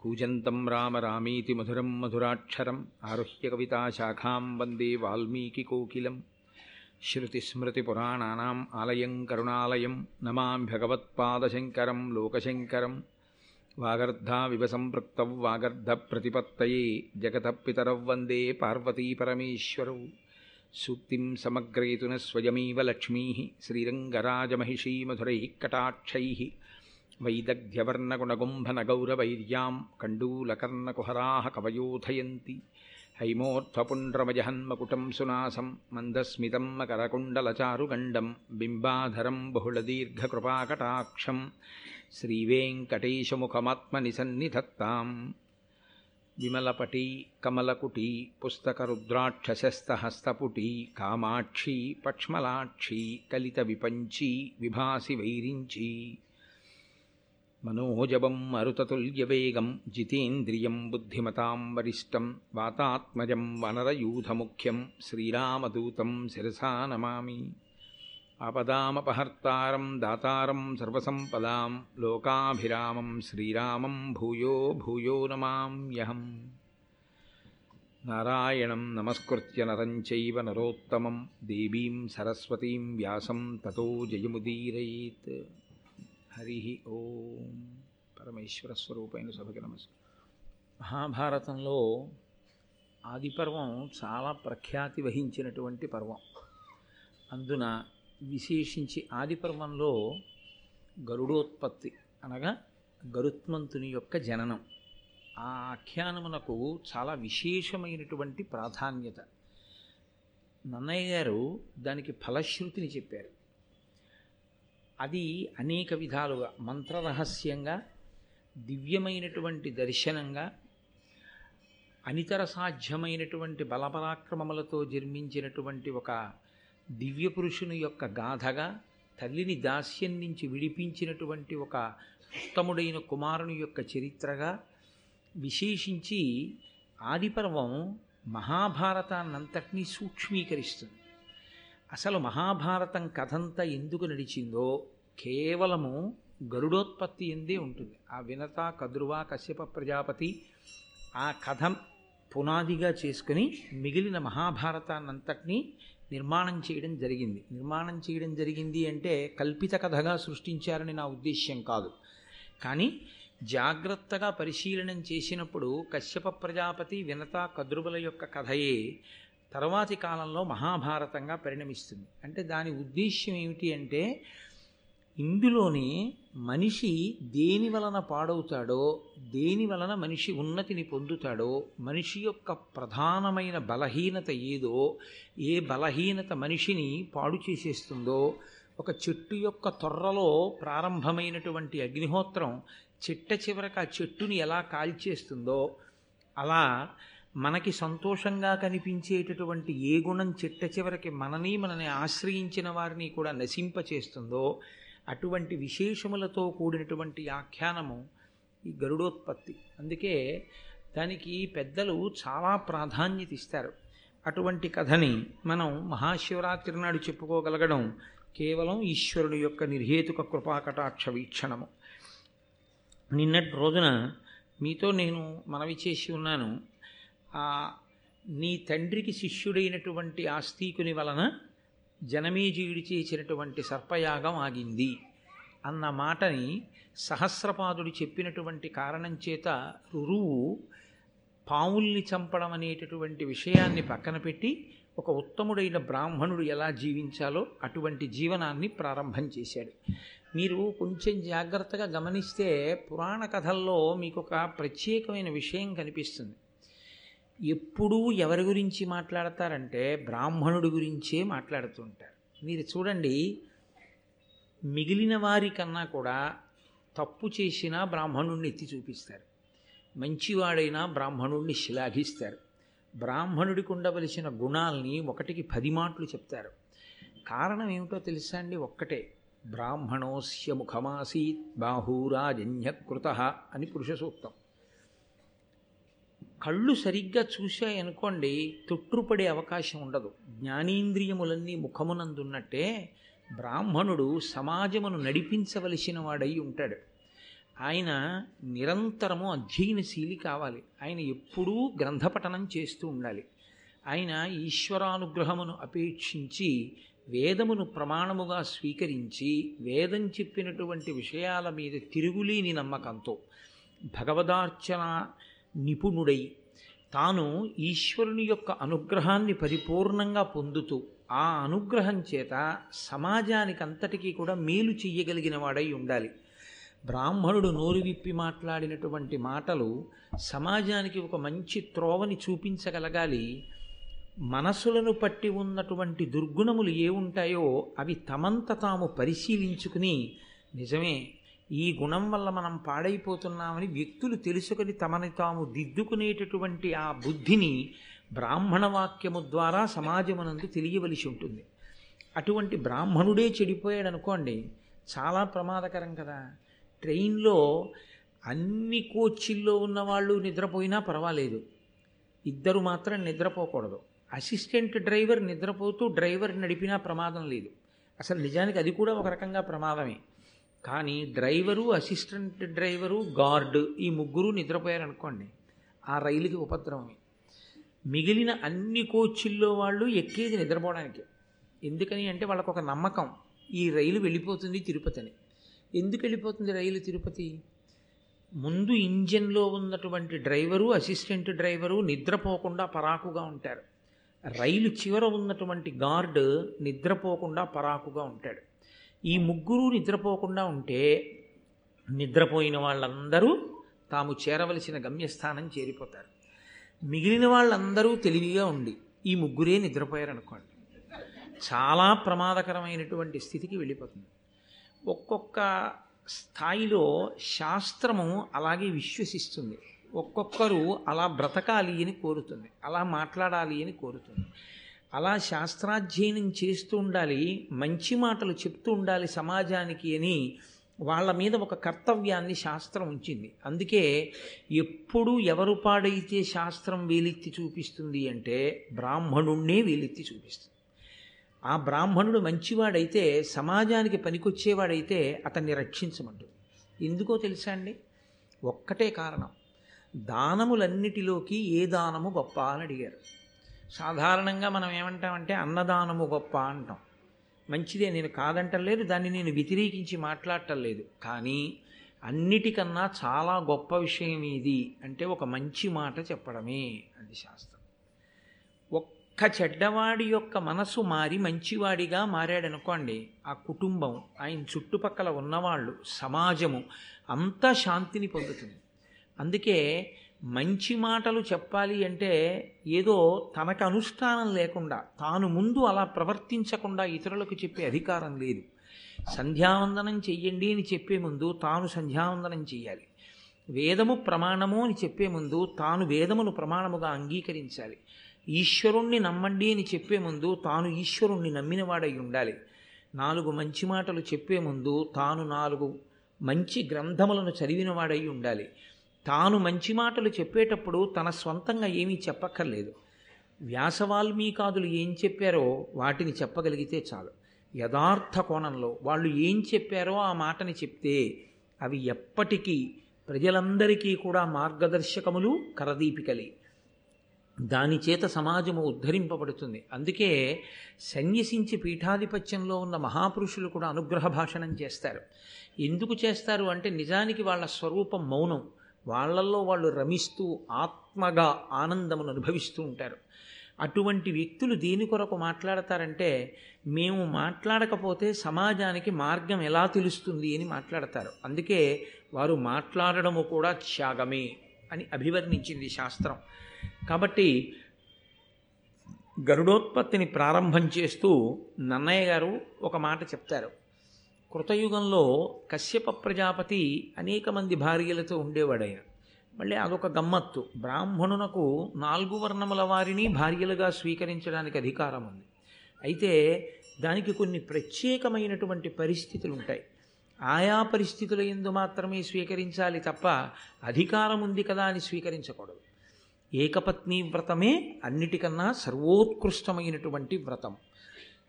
కూజంతం రామ రామీతి మధురం మధురాక్షరం ఆరుహ్య కవితాశాఖాం వందే వాల్మీకికోకిలం శృతిస్మృతిపురాణానాం ఆలయం కరుణాలయం నమాం భగవత్పాదశంకరం లోకశంకరం. వాగర్ధావివ సంపృక్త వాగర్ధప్రతిపత్తయే జగతపితరౌ వందే పార్వతీపరమేశ్వరౌ సూక్తిం సమగ్రేతున స్వయమేవ లక్ష్మీ శ్రీరంగరాజమహిషీమధురైः కటాక్షైः. వైదగ్ధ్యవర్ణగుణగుంభనగౌరవైర్యాం కండూలకర్ణకుహరాः కవయోధయంతి హైమోర్థపుండ్రమజహన్మకుటం సునాసం మందస్మితం మకరకుండలచారుగండం బింబాధరం బహుళదీర్ఘకృపాకటాక్షం శ్రీవేంకటేశముఖమాత్మనిసన్నిధత్తాం విమలపటి కమలకుటి పుస్తకరుద్రాక్షశస్తహస్తపుటి కామాక్షీ పక్ష్మలాక్షీ కలిత విపంచీ విభాసి వైరించీ మనోజవం మరుతతుల్యవేగం జితేంద్రియం బుద్ధిమతాం వరిష్టం వాతాత్మజం వనరయూధముఖ్యం శ్రీరామదూతం శిరసా నమామి. ఆపదామపహర్తారం దాతారం సర్వసంపదాం లోకాభిరామం శ్రీరామం భూయో భూయో నమామ్యహం. నారాయణం నమస్కృత్య నరం చైవ నరోత్తమం దేవీం సరస్వతీం వ్యాసం తతో జయముదీరయేత్. హరి ఓం పరమేశ్వర స్వరూపైన సభకి నమస్కారం. మహాభారతంలో ఆదిపర్వం చాలా ప్రఖ్యాతి వహించినటువంటి పర్వం. అందున విశేషించి ఆదిపర్వంలో గరుడోత్పత్తి అనగా గరుత్మంతుని యొక్క జననం. ఆ ఆఖ్యానమునకు చాలా విశేషమైనటువంటి ప్రాధాన్యత. నన్నయ్య గారు దానికి ఫలశ్రుతిని చెప్పారు. అది అనేక విధాలుగా మంత్రరహస్యంగా దివ్యమైనటువంటి దర్శనంగా అనితర సాధ్యమైనటువంటి బలపరాక్రమములతో జన్మించినటువంటి ఒక దివ్య పురుషుని యొక్క గాథగా తల్లిని దాస్యం నుంచి విడిపించినటువంటి ఒక ఉత్తముడైన కుమారుని యొక్క చరిత్రగా విశేషించి ఆదిపర్వం మహాభారతాన్నంతటినీ సూక్ష్మీకరిస్తుంది. అసలు మహాభారతం కథంతా ఎందుకు నడిచిందో కేవలము గరుడోత్పత్తి ఎందే ఉంటుంది. ఆ వినత కదురువ కశ్యప ప్రజాపతి ఆ కథ పునాదిగా చేసుకుని మిగిలిన మహాభారతాన్నంతటినీ నిర్మాణం చేయడం జరిగింది. నిర్మాణం చేయడం జరిగింది అంటే కల్పిత కథగా సృష్టించారని నా ఉద్దేశ్యం కాదు. కానీ జాగ్రత్తగా పరిశీలనం చేసినప్పుడు కశ్యప ప్రజాపతి వినత కద్రుబల యొక్క కథయే తర్వాతి కాలంలో మహాభారతంగా పరిణమిస్తుంది. అంటే దాని ఉద్దేశ్యం ఏమిటి అంటే ఇందులోనే మనిషి దేని వలన పాడవుతాడో దేని వలన మనిషి ఉన్నతిని పొందుతాడో మనిషి యొక్క ప్రధానమైన బలహీనత ఏదో ఏ బలహీనత మనిషిని పాడు చేసేస్తుందో ఒక చెట్టు యొక్క తొర్రలో ప్రారంభమైనటువంటి అగ్నిహోత్రం చెట్ట చివరకు ఆ చెట్టుని ఎలా కాల్చేస్తుందో అలా మనకి సంతోషంగా కనిపించేటటువంటి ఏ గుణం చిట్ట చివరికి మనని మనని ఆశ్రయించిన వారిని కూడా నశింపచేస్తుందో అటువంటి విశేషములతో కూడినటువంటి ఆఖ్యానము ఈ గరుడోత్పత్తి. అందుకే దానికి పెద్దలు చాలా ప్రాధాన్యత ఇస్తారు. అటువంటి కథని మనం మహాశివరాత్రి నాడు చెప్పుకోగలగడం కేవలం ఈశ్వరుని యొక్క నిర్హేతుక కృపాకటాక్ష వీక్షణము. నిన్నటి రోజున మీతో నేను మనవి చేసి ఉన్నాను. నీ తండ్రికి శిష్యుడైనటువంటి ఆస్తికుని వలన జనమేజీయుడి చేసినటువంటి సర్పయాగం ఆగింది అన్న మాటని సహస్రపాదుడు చెప్పినటువంటి కారణం చేత రురువు పావుల్ని చంపడం అనేటటువంటి విషయాన్ని పక్కన పెట్టి ఒక ఉత్తముడైన బ్రాహ్మణుడు ఎలా జీవించాలో అటువంటి జీవనాన్ని ప్రారంభం చేశాడు. మీరు కొంచెం జాగ్రత్తగా గమనిస్తే పురాణ కథల్లో మీకు ఒక ప్రత్యేకమైన విషయం కనిపిస్తుంది. ఎప్పుడూ ఎవరి గురించి మాట్లాడతారంటే బ్రాహ్మణుడి గురించే మాట్లాడుతుంటారు. మీరు చూడండి మిగిలిన వారికన్నా కూడా తప్పు చేసినా బ్రాహ్మణుడిని ఎత్తి చూపిస్తారు. మంచివాడైనా బ్రాహ్మణుడిని శ్లాఘిస్తారు. బ్రాహ్మణుడికి ఉండవలసిన గుణాల్ని ఒకటికి పది మాటలు చెప్తారు. కారణం ఏమిటో తెలుసా అండి? ఒక్కటే. బ్రాహ్మణోస్య ముఖమాసీత్ బాహూరాజన్యకృత అని పురుష సూక్తం కళ్ళు సరిగ్గా చూశాయనుకోండి తొట్టుపడే అవకాశం ఉండదు. జ్ఞానేంద్రియములన్నీ ముఖమునందున్నట్టే బ్రాహ్మణుడు సమాజమును నడిపించవలసిన వాడై ఉంటాడు. ఆయన నిరంతరము అధ్యయనశీలి కావాలి. ఆయన ఎప్పుడూ గ్రంథపఠనం చేస్తూ ఉండాలి. ఆయన ఈశ్వరానుగ్రహమును అపేక్షించి వేదమును ప్రమాణముగా స్వీకరించి వేదం చెప్పినటువంటి విషయాల మీద తిరుగులేని నమ్మకంతో భగవదార్చన నిపుణుడై తాను ఈశ్వరుని యొక్క అనుగ్రహాన్ని పరిపూర్ణంగా పొందుతూ ఆ అనుగ్రహం చేత సమాజానికంతటికీ కూడా మేలు చెయ్యగలిగిన వాడై ఉండాలి. బ్రాహ్మణుడు నోరు విప్పి మాట్లాడినటువంటి మాటలు సమాజానికి ఒక మంచి త్రోవని చూపించగలగాలి. మనసులను పట్టి ఉన్నటువంటి దుర్గుణములు ఏ ఉంటాయో అవి తమంత తాము పరిశీలించుకుని నిజమే ఈ గుణం వల్ల మనం పాడైపోతున్నామని వ్యక్తులు తెలుసుకొని తమని తాము దిద్దుకునేటటువంటి ఆ బుద్ధిని బ్రాహ్మణ వాక్యము ద్వారా సమాజమునందు తెలియవలసి ఉంటుంది. అటువంటి బ్రాహ్మణుడే చెడిపోయాడు అనుకోండి చాలా ప్రమాదకరం కదా. ట్రైన్లో అన్ని కోచిల్లో ఉన్నవాళ్ళు నిద్రపోయినా పర్వాలేదు. ఇద్దరు మాత్రం నిద్రపోకూడదు. అసిస్టెంట్ డ్రైవర్ నిద్రపోతూ డ్రైవర్ నడిపినా ప్రమాదం లేదు. అసలు నిజానికి అది కూడా ఒక రకంగా ప్రమాదమే. కానీ డ్రైవరు అసిస్టెంట్ డ్రైవరు గార్డు ఈ ముగ్గురు నిద్రపోయారనుకోండి. ఆ రైలుకి ఉపద్రవమే మిగిలిన అన్ని కోచిల్లో వాళ్ళు ఎక్కేది నిద్రపోవడానికి. ఎందుకని అంటే వాళ్ళకు ఒక నమ్మకం. ఈ రైలు వెళ్ళిపోతుంది తిరుపతిని ఎందుకు వెళ్ళిపోతుంది రైలు తిరుపతి? ముందు ఇంజన్లో ఉన్నటువంటి డ్రైవరు అసిస్టెంట్ డ్రైవరు నిద్రపోకుండా పరాకుగా ఉంటారు. రైలు చివర ఉన్నటువంటి గార్డ్ నిద్రపోకుండా పరాకుగా ఉంటాడు. ఈ ముగ్గురు నిద్రపోకుండా ఉంటే నిద్రపోయిన వాళ్ళందరూ తాము చేరవలసిన గమ్యస్థానం చేరిపోతారు. మిగిలిన వాళ్ళందరూ తెలివిగా ఉండి ఈ ముగ్గురే నిద్రపోయారనుకోండి. చాలా ప్రమాదకరమైనటువంటి స్థితికి వెళ్ళిపోతుంది. ఒక్కొక్క స్థాయిలో శాస్త్రము అలాగే విశ్వసిస్తుంది. ఒక్కొక్కరు అలా బ్రతకాలి అని కోరుతుంది. అలా మాట్లాడాలి అని కోరుతుంది. అలా శాస్త్రాధ్యయనం చేస్తూ ఉండాలి మంచి మాటలు చెప్తూ ఉండాలి సమాజానికి అని వాళ్ళ మీద ఒక కర్తవ్యాన్ని శాస్త్రం ఉంచింది. అందుకే ఎప్పుడు ఎవరు పాడైతే శాస్త్రం వేలెత్తి చూపిస్తుంది అంటే బ్రాహ్మణుణ్ణే వేలెత్తి చూపిస్తుంది. ఆ బ్రాహ్మణుడు మంచివాడైతే సమాజానికి పనికొచ్చేవాడైతే అతన్ని రక్షించమంటుంది. ఎందుకో తెలుసా అండి? ఒక్కటే కారణం. దానములన్నిటిలోకి ఏ దానము గొప్ప అని అడిగారు. సాధారణంగా మనం ఏమంటామంటే అన్నదానము గొప్ప అంటాం. మంచిదే నేను కాదంటలేదు దాన్ని నేను వ్యతిరేకించి మాట్లాడటం లేదు. కానీ అన్నిటికన్నా చాలా గొప్ప విషయం ఇది అంటే ఒక మంచి మాట చెప్పడమే అది శాస్త్రం. ఒక్క చెడ్డవాడి యొక్క మనసు మారి మంచివాడిగా మారాడనుకోండి ఆ కుటుంబం ఆయన చుట్టుపక్కల ఉన్నవాళ్ళు సమాజము అంతా శాంతిని పొందుతుంది. అందుకే మంచి మాటలు చెప్పాలి అంటే ఏదో తనకు అనుష్ఠానం లేకుండా తాను ముందు అలా ప్రవర్తించకుండా ఇతరులకు చెప్పే అధికారం లేదు. సంధ్యావందనం చెయ్యండి అని చెప్పే ముందు తాను సంధ్యావందనం చెయ్యాలి. వేదము ప్రమాణము అని చెప్పే ముందు తాను వేదమును ప్రమాణముగా అంగీకరించాలి. ఈశ్వరుణ్ణి నమ్మండి అని చెప్పే ముందు తాను ఈశ్వరుణ్ణి నమ్మినవాడై ఉండాలి. నాలుగు మంచి మాటలు చెప్పే ముందు తాను నాలుగు మంచి గ్రంథములను చదివినవాడై ఉండాలి. తాను మంచి మాటలు చెప్పేటప్పుడు తన స్వంతంగా ఏమీ చెప్పక్కర్లేదు. వ్యాసవాల్మీకాదులు ఏం చెప్పారో వాటిని చెప్పగలిగితే చాలు. యథార్థ కోణంలో వాళ్ళు ఏం చెప్పారో ఆ మాటని చెప్తే అవి ఎప్పటికీ ప్రజలందరికీ కూడా మార్గదర్శకములు కరదీపికలే. దాని చేత సమాజము ఉద్ధరింపబడుతుంది. అందుకే సన్యసించి పీఠాధిపత్యంలో ఉన్న మహాపురుషులు కూడా అనుగ్రహ భాషణం చేస్తారు. ఎందుకు చేస్తారు అంటే నిజానికి వాళ్ళ స్వరూపం మౌనం. వాళ్ళల్లో వాళ్ళు రమిస్తూ ఆత్మగా ఆనందమును అనుభవిస్తూ ఉంటారు. అటువంటి వ్యక్తులు దేని కొరకు మాట్లాడతారంటే మేము మాట్లాడకపోతే సమాజానికి మార్గం ఎలా తెలుస్తుంది అని మాట్లాడతారు. అందుకే వారు మాట్లాడడము కూడా త్యాగమే అని అభివర్ణించింది శాస్త్రం. కాబట్టి గరుడోత్పత్తిని ప్రారంభం చేస్తూ నన్నయ్య గారు ఒక మాట చెప్తారు. కృతయుగంలో కశ్యప ప్రజాపతి అనేక మంది భార్యలతో ఉండేవాడైన. మళ్ళీ అదొక గమ్మత్తు. బ్రాహ్మణునకు నాలుగు వర్ణముల వారిని భార్యలుగా స్వీకరించడానికి అధికారం ఉంది. అయితే దానికి కొన్ని ప్రత్యేకమైనటువంటి పరిస్థితులు ఉంటాయి ఆయా పరిస్థితుల ఎందు మాత్రమే స్వీకరించాలి తప్ప అధికారం ఉంది కదా అని స్వీకరించకూడదు. ఏకపత్ని వ్రతమే అన్నిటికన్నా సర్వోత్కృష్టమైనటువంటి వ్రతం.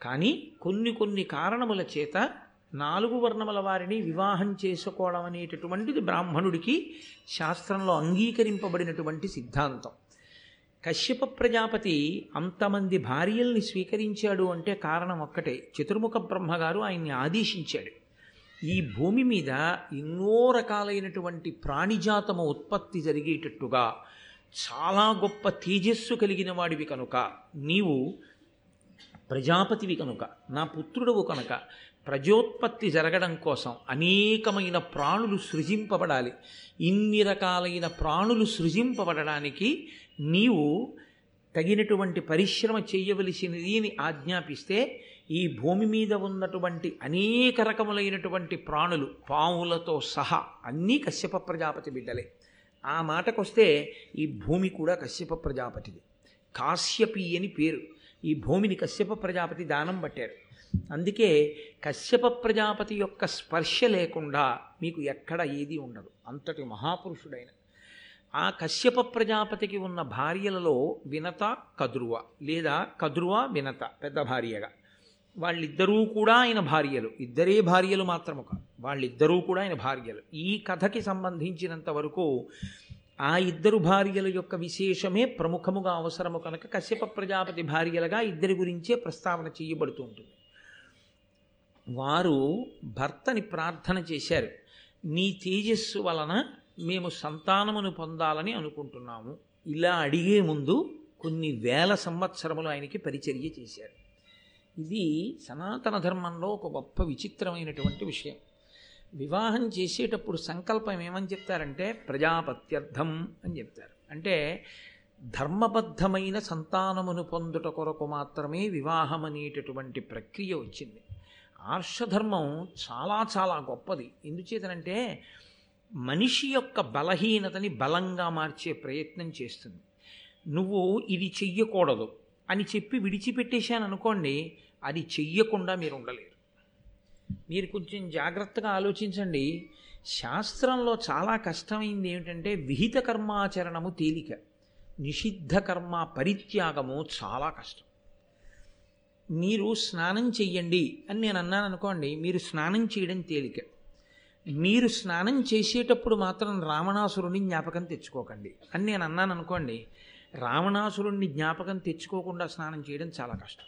కానీ కొన్ని కొన్ని కారణముల చేత నాలుగు వర్ణముల వారిని వివాహం చేసుకోవడం అనేటటువంటిది బ్రాహ్మణుడికి శాస్త్రంలో అంగీకరింపబడినటువంటి సిద్ధాంతం. కశ్యప ప్రజాపతి అంతమంది భార్యల్ని స్వీకరించాడు అంటే కారణం ఒక్కటే. చతుర్ముఖ బ్రహ్మగారు ఆయన్ని ఆదేశించాడు. ఈ భూమి మీద ఎన్నో రకాలైనటువంటి ప్రాణిజాతము ఉత్పత్తి జరిగేటట్టుగా చాలా గొప్ప తేజస్సు కలిగిన వాడివి కనుక. నీవు ప్రజాపతివి కనుక నా పుత్రుడవు కనుక. ప్రజోత్పత్తి జరగడం కోసం అనేకమైన ప్రాణులు సృజింపబడాలి. ఇన్ని రకాలైన ప్రాణులు సృజింపబడడానికి నీవు తగినటువంటి పరిశ్రమ చేయవలసినది అని ఆజ్ఞాపిస్తే ఈ భూమి మీద ఉన్నటువంటి అనేక రకములైనటువంటి ప్రాణులు పాములతో సహా అన్నీ కశ్యప ప్రజాపతి బిడ్డలే. ఆ మాటకొస్తే ఈ భూమి కూడా కశ్యప ప్రజాపతిది. కాశ్యపి అని పేరు. ఈ భూమిని కశ్యప ప్రజాపతి దానం పట్టారు. అందుకే కశ్యప ప్రజాపతి యొక్క స్పర్శ లేకుండా మీకు ఎక్కడ ఏది ఉండదు. అంతటి మహాపురుషుడైన. ఆ కశ్యప ప్రజాపతికి ఉన్న భార్యలలో వినత కదురువ లేదా కదురువ వినత పెద్ద భార్యగా. వాళ్ళిద్దరూ కూడా ఆయన భార్యలు. ఇద్దరే భార్యలు మాత్రము కాదు. వాళ్ళిద్దరూ కూడా ఆయన భార్యలు. ఈ కథకి సంబంధించినంత వరకు ఆ ఇద్దరు భార్యల యొక్క విశేషమే ప్రముఖముగా అవసరము కనుక కశ్యప ప్రజాపతి భార్యలుగా ఇద్దరి గురించే ప్రస్తావన చేయబడుతూ ఉంటుంది. వారు భర్తని ప్రార్థన చేశారు. నీ తేజస్సు వలన మేము సంతానమును పొందాలని అనుకుంటున్నాము. ఇలా అడిగే ముందు కొన్ని వేల సంవత్సరములు ఆయనకి పరిచర్య చేశారు. ఇది సనాతన ధర్మంలో ఒక గొప్ప విచిత్రమైనటువంటి విషయం. వివాహం చేసేటప్పుడు సంకల్పం ఏమని చెప్తారంటే ప్రజాపత్యర్థం అని చెప్తారు. అంటే ధర్మబద్ధమైన సంతానమును పొందుట కొరకు మాత్రమే వివాహం అనేటటువంటి ప్రక్రియ వచ్చింది. ఆర్షధర్మం చాలా చాలా గొప్పది. ఎందుచేతనంటే మనిషి యొక్క బలహీనతని బలంగా మార్చే ప్రయత్నం చేస్తుంది. నువ్వు ఇది చెయ్యకూడదు అని చెప్పి విడిచిపెట్టేశాను అనుకోండి అది చెయ్యకుండా మీరు ఉండలేరు మీరు కొంచెం జాగ్రత్తగా ఆలోచించండి. శాస్త్రంలో చాలా కష్టమైంది ఏమిటంటే విహిత కర్మాచరణము తేలిక. నిషిద్ధ కర్మ పరిత్యాగము చాలా కష్టం. మీరు స్నానం చెయ్యండి అని నేను అన్నాను అనుకోండి మీరు స్నానం చేయడం తేలిక. మీరు స్నానం చేసేటప్పుడు మాత్రం రావణాసురుని జ్ఞాపకం తెచ్చుకోకండి అని నేను అన్నాను అనుకోండి రావణాసురుణ్ణి జ్ఞాపకం తెచ్చుకోకుండా స్నానం చేయడం చాలా కష్టం.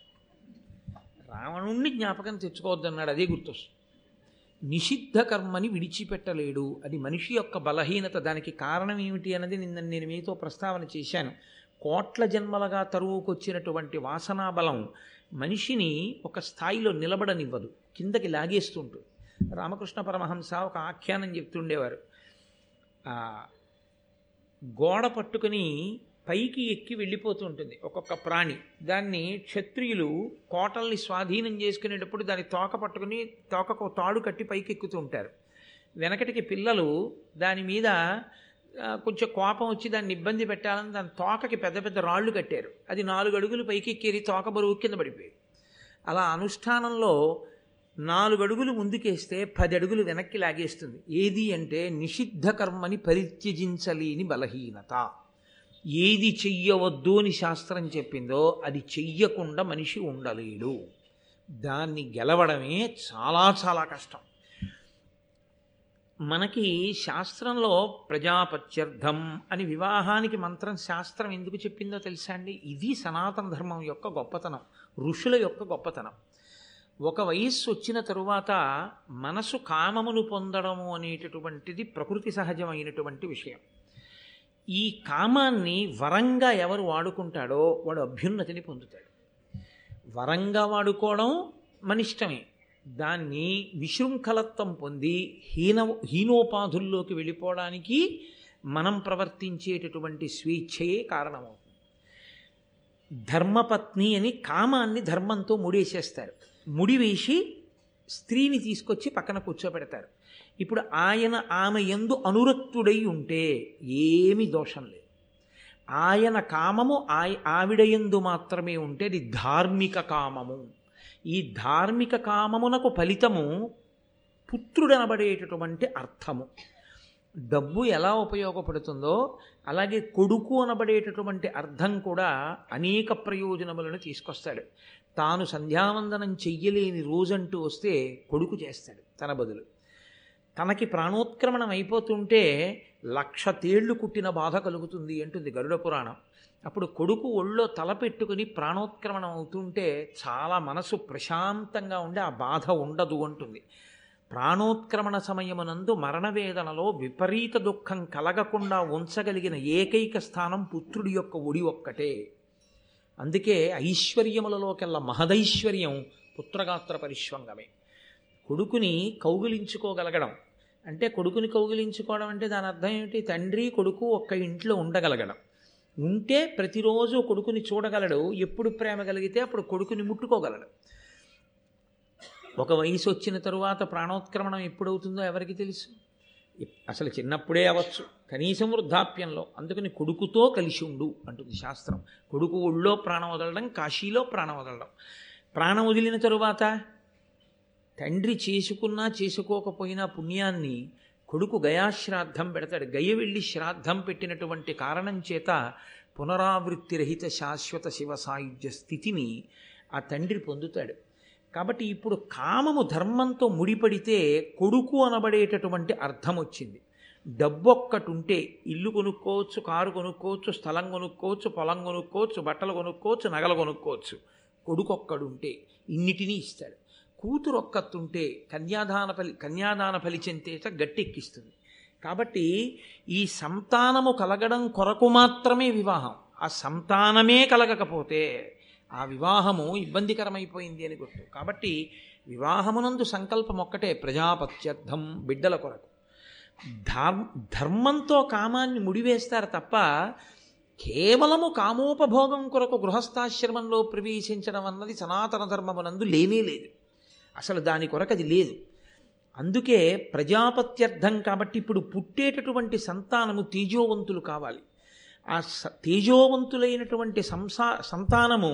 రావణుణ్ణి జ్ఞాపకం తెచ్చుకోవద్దన్నాడు అదే గుర్తొస్తుంది. నిషిద్ధ కర్మని విడిచిపెట్టలేడు అది మనిషి యొక్క బలహీనత. దానికి కారణం ఏమిటి అన్నది నిన్న నేను మీతో ప్రస్తావన చేశాను. కోట్ల జన్మలుగా తరువుకొచ్చినటువంటి వాసనా బలం మనిషిని ఒక స్థాయిలో నిలబడనివ్వదు. కిందకి లాగేస్తుంటుంది రామకృష్ణ పరమహంస ఒక ఆఖ్యానం చెప్తుండేవారు గోడ పట్టుకుని పైకి ఎక్కి వెళ్ళిపోతూ ఉంటుంది ఒక్కొక్క ప్రాణి. దాన్ని క్షత్రియులు కోటల్ని స్వాధీనం చేసుకునేటప్పుడు దాని తోక పట్టుకుని తోకకు తాడు కట్టి పైకి ఎక్కుతూ ఉంటారు. వెనకటికి పిల్లలు దాని మీద కొంచెం కోపం వచ్చి దాన్ని ఇబ్బంది పెట్టాలని దాని తోకకి పెద్ద పెద్ద రాళ్ళు కట్టారు. అది నాలుగు అడుగులు పైకి ఎక్కేరి తోక బరువు కింద పడిపోయి అలా అనుష్ఠానంలో నాలుగు అడుగులు ముందుకేస్తే పది అడుగులు వెనక్కి లాగేస్తుంది. ఏది అంటే నిషిద్ధ కర్మని పరిత్యజించలేని బలహీనత. ఏది చెయ్యవద్దు అని శాస్త్రం చెప్పిందో అది చెయ్యకుండా మనిషి ఉండలేడు. దాన్ని గెలవడమే చాలా చాలా కష్టం. మనకి శాస్త్రంలో ప్రజాపత్యర్థం అని వివాహానికి మంత్రం శాస్త్రం ఎందుకు చెప్పిందో తెలుసా అండి? ఇది సనాతన ధర్మం యొక్క గొప్పతనం ఋషుల యొక్క గొప్పతనం. ఒక వయస్సు వచ్చిన తరువాత మనసు కామమును పొందడము అనేటటువంటిది ప్రకృతి సహజమైనటువంటి విషయం. ఈ కామాన్ని వరంగా ఎవరు వాడుకుంటాడో వాడు అభ్యున్నతిని పొందుతాడు. వరంగా వాడుకోవడం మనిష్టమే. దాన్ని విశృంఖలత్వం పొంది హీన హీనోపాధుల్లోకి వెళ్ళిపోవడానికి మనం ప్రవర్తించేటటువంటి స్వేచ్ఛయే కారణమవుతుంది. ధర్మపత్ని అని కామాన్ని ధర్మంతో ముడేసేస్తారు. ముడివేసి స్త్రీని తీసుకొచ్చి పక్కన కూర్చోబెడతారు. ఇప్పుడు ఆయన ఆమె ఎందు అనురక్తుడై ఉంటే ఏమీ దోషం లేదు. ఆయన కామము ఆవిడ ఎందు మాత్రమే ఉంటే అది ధార్మిక కామము. ఈ ధార్మిక కామమునకు ఫలితము పుత్రుడనబడేటటువంటి అర్థము. డబ్బు ఎలా ఉపయోగపడుతుందో అలాగే కొడుకు అనబడేటటువంటి అర్థం కూడా అనేక ప్రయోజనములను తీసుకొస్తాడు. తాను సంధ్యావందనం చెయ్యలేని రోజంటూ వస్తే కొడుకు చేస్తాడు తన బదులు. తనకి ప్రాణోత్క్రమణం అయిపోతుంటే లక్ష తేళ్ళు కుట్టిన బాధ కలుగుతుంది అంటుంది గరుడ పురాణం. అప్పుడు కొడుకు ఒళ్ళో తలపెట్టుకుని ప్రాణోత్క్రమణం అవుతుంటే చాలా మనసు ప్రశాంతంగా ఉండి ఆ బాధ ఉండదు అంటుంది. ప్రాణోత్క్రమణ సమయమునందు మరణవేదనలో విపరీత దుఃఖం కలగకుండా ఉంచగలిగిన ఏకైక స్థానం పుత్రుడి యొక్క ఒడి ఒక్కటే. అందుకే ఐశ్వర్యములలోకెల్లా మహదైశ్వర్యం పుత్రగాత్ర పరిశ్వంగమే కొడుకుని కౌగిలించుకోగలగడం. అంటే కొడుకుని కౌగిలించుకోవడం అంటే దాని అర్థం ఏమిటి? తండ్రి కొడుకు ఒక్క ఇంట్లో ఉండగలగడం. ఉంటే ప్రతిరోజు కొడుకుని చూడగలడు ఎప్పుడు ప్రేమ కలిగితే అప్పుడు కొడుకుని ముట్టుకోగలడు. ఒక వయసు వచ్చిన తరువాత ప్రాణోత్క్రమణం ఎప్పుడవుతుందో ఎవరికి తెలుసు? అసలు చిన్నప్పుడే అవ్వచ్చు. కనీసం వృద్ధాప్యంలో. అందుకని కొడుకుతో కలిసి ఉండు అంటుంది శాస్త్రం. కొడుకు ఒళ్ళో ప్రాణం వదలడం కాశీలో ప్రాణం వదలడం. ప్రాణం వదిలిన తరువాత తండ్రి చేసుకున్నా చేసుకోకపోయినా పుణ్యాన్ని కొడుకు గయాశ్రాద్ధం పెడతాడు. గయ వెళ్ళి శ్రాద్ధం పెట్టినటువంటి కారణం చేత పునరావృత్తి రహిత శాశ్వత శివ సాయుధ్య స్థితిని ఆ తండ్రి పొందుతాడు. కాబట్టి ఇప్పుడు కామము ధర్మంతో ముడిపడితే కొడుకు అనబడేటటువంటి అర్థం వచ్చింది. డబ్బు ఒక్కటి ఉంటే ఇల్లు కొనుక్కోవచ్చు కారు కొనుక్కోవచ్చు స్థలం కొనుక్కోవచ్చు పొలం కొనుక్కోవచ్చు బట్టలు కొనుక్కోవచ్చు నగలు కొనుక్కోవచ్చు. కొడుకు ఒక్కడుంటే ఇన్నిటినీ ఇస్తాడు. కూతురొక్కత్తుంటే కన్యాదాన ఫలి కన్యాదాన ఫలిచెంతేట గట్టెక్కిస్తుంది. కాబట్టి ఈ సంతానము కలగడం కొరకు మాత్రమే వివాహం. ఆ సంతానమే కలగకపోతే ఆ వివాహము ఇబ్బందికరమైపోయింది అని గుర్తు. కాబట్టి వివాహమునందు సంకల్పం ఒక్కటే ప్రజాపత్యర్థం బిడ్డల కొరకు. ధర్ ధర్మంతో కామాన్ని ముడివేస్తారు తప్ప కేవలము కామోపభోగం కొరకు గృహస్థాశ్రమంలో ప్రవేశించడం అన్నది సనాతన ధర్మమునందు లేనే లేదు. అసలు దాని కొరకు అది లేదు. అందుకే ప్రజాపత్యర్థం కాబట్టి ఇప్పుడు పుట్టేటటువంటి సంతానము తేజోవంతులు కావాలి. ఆ స తేజోవంతులైనటువంటి సంసా సంతానము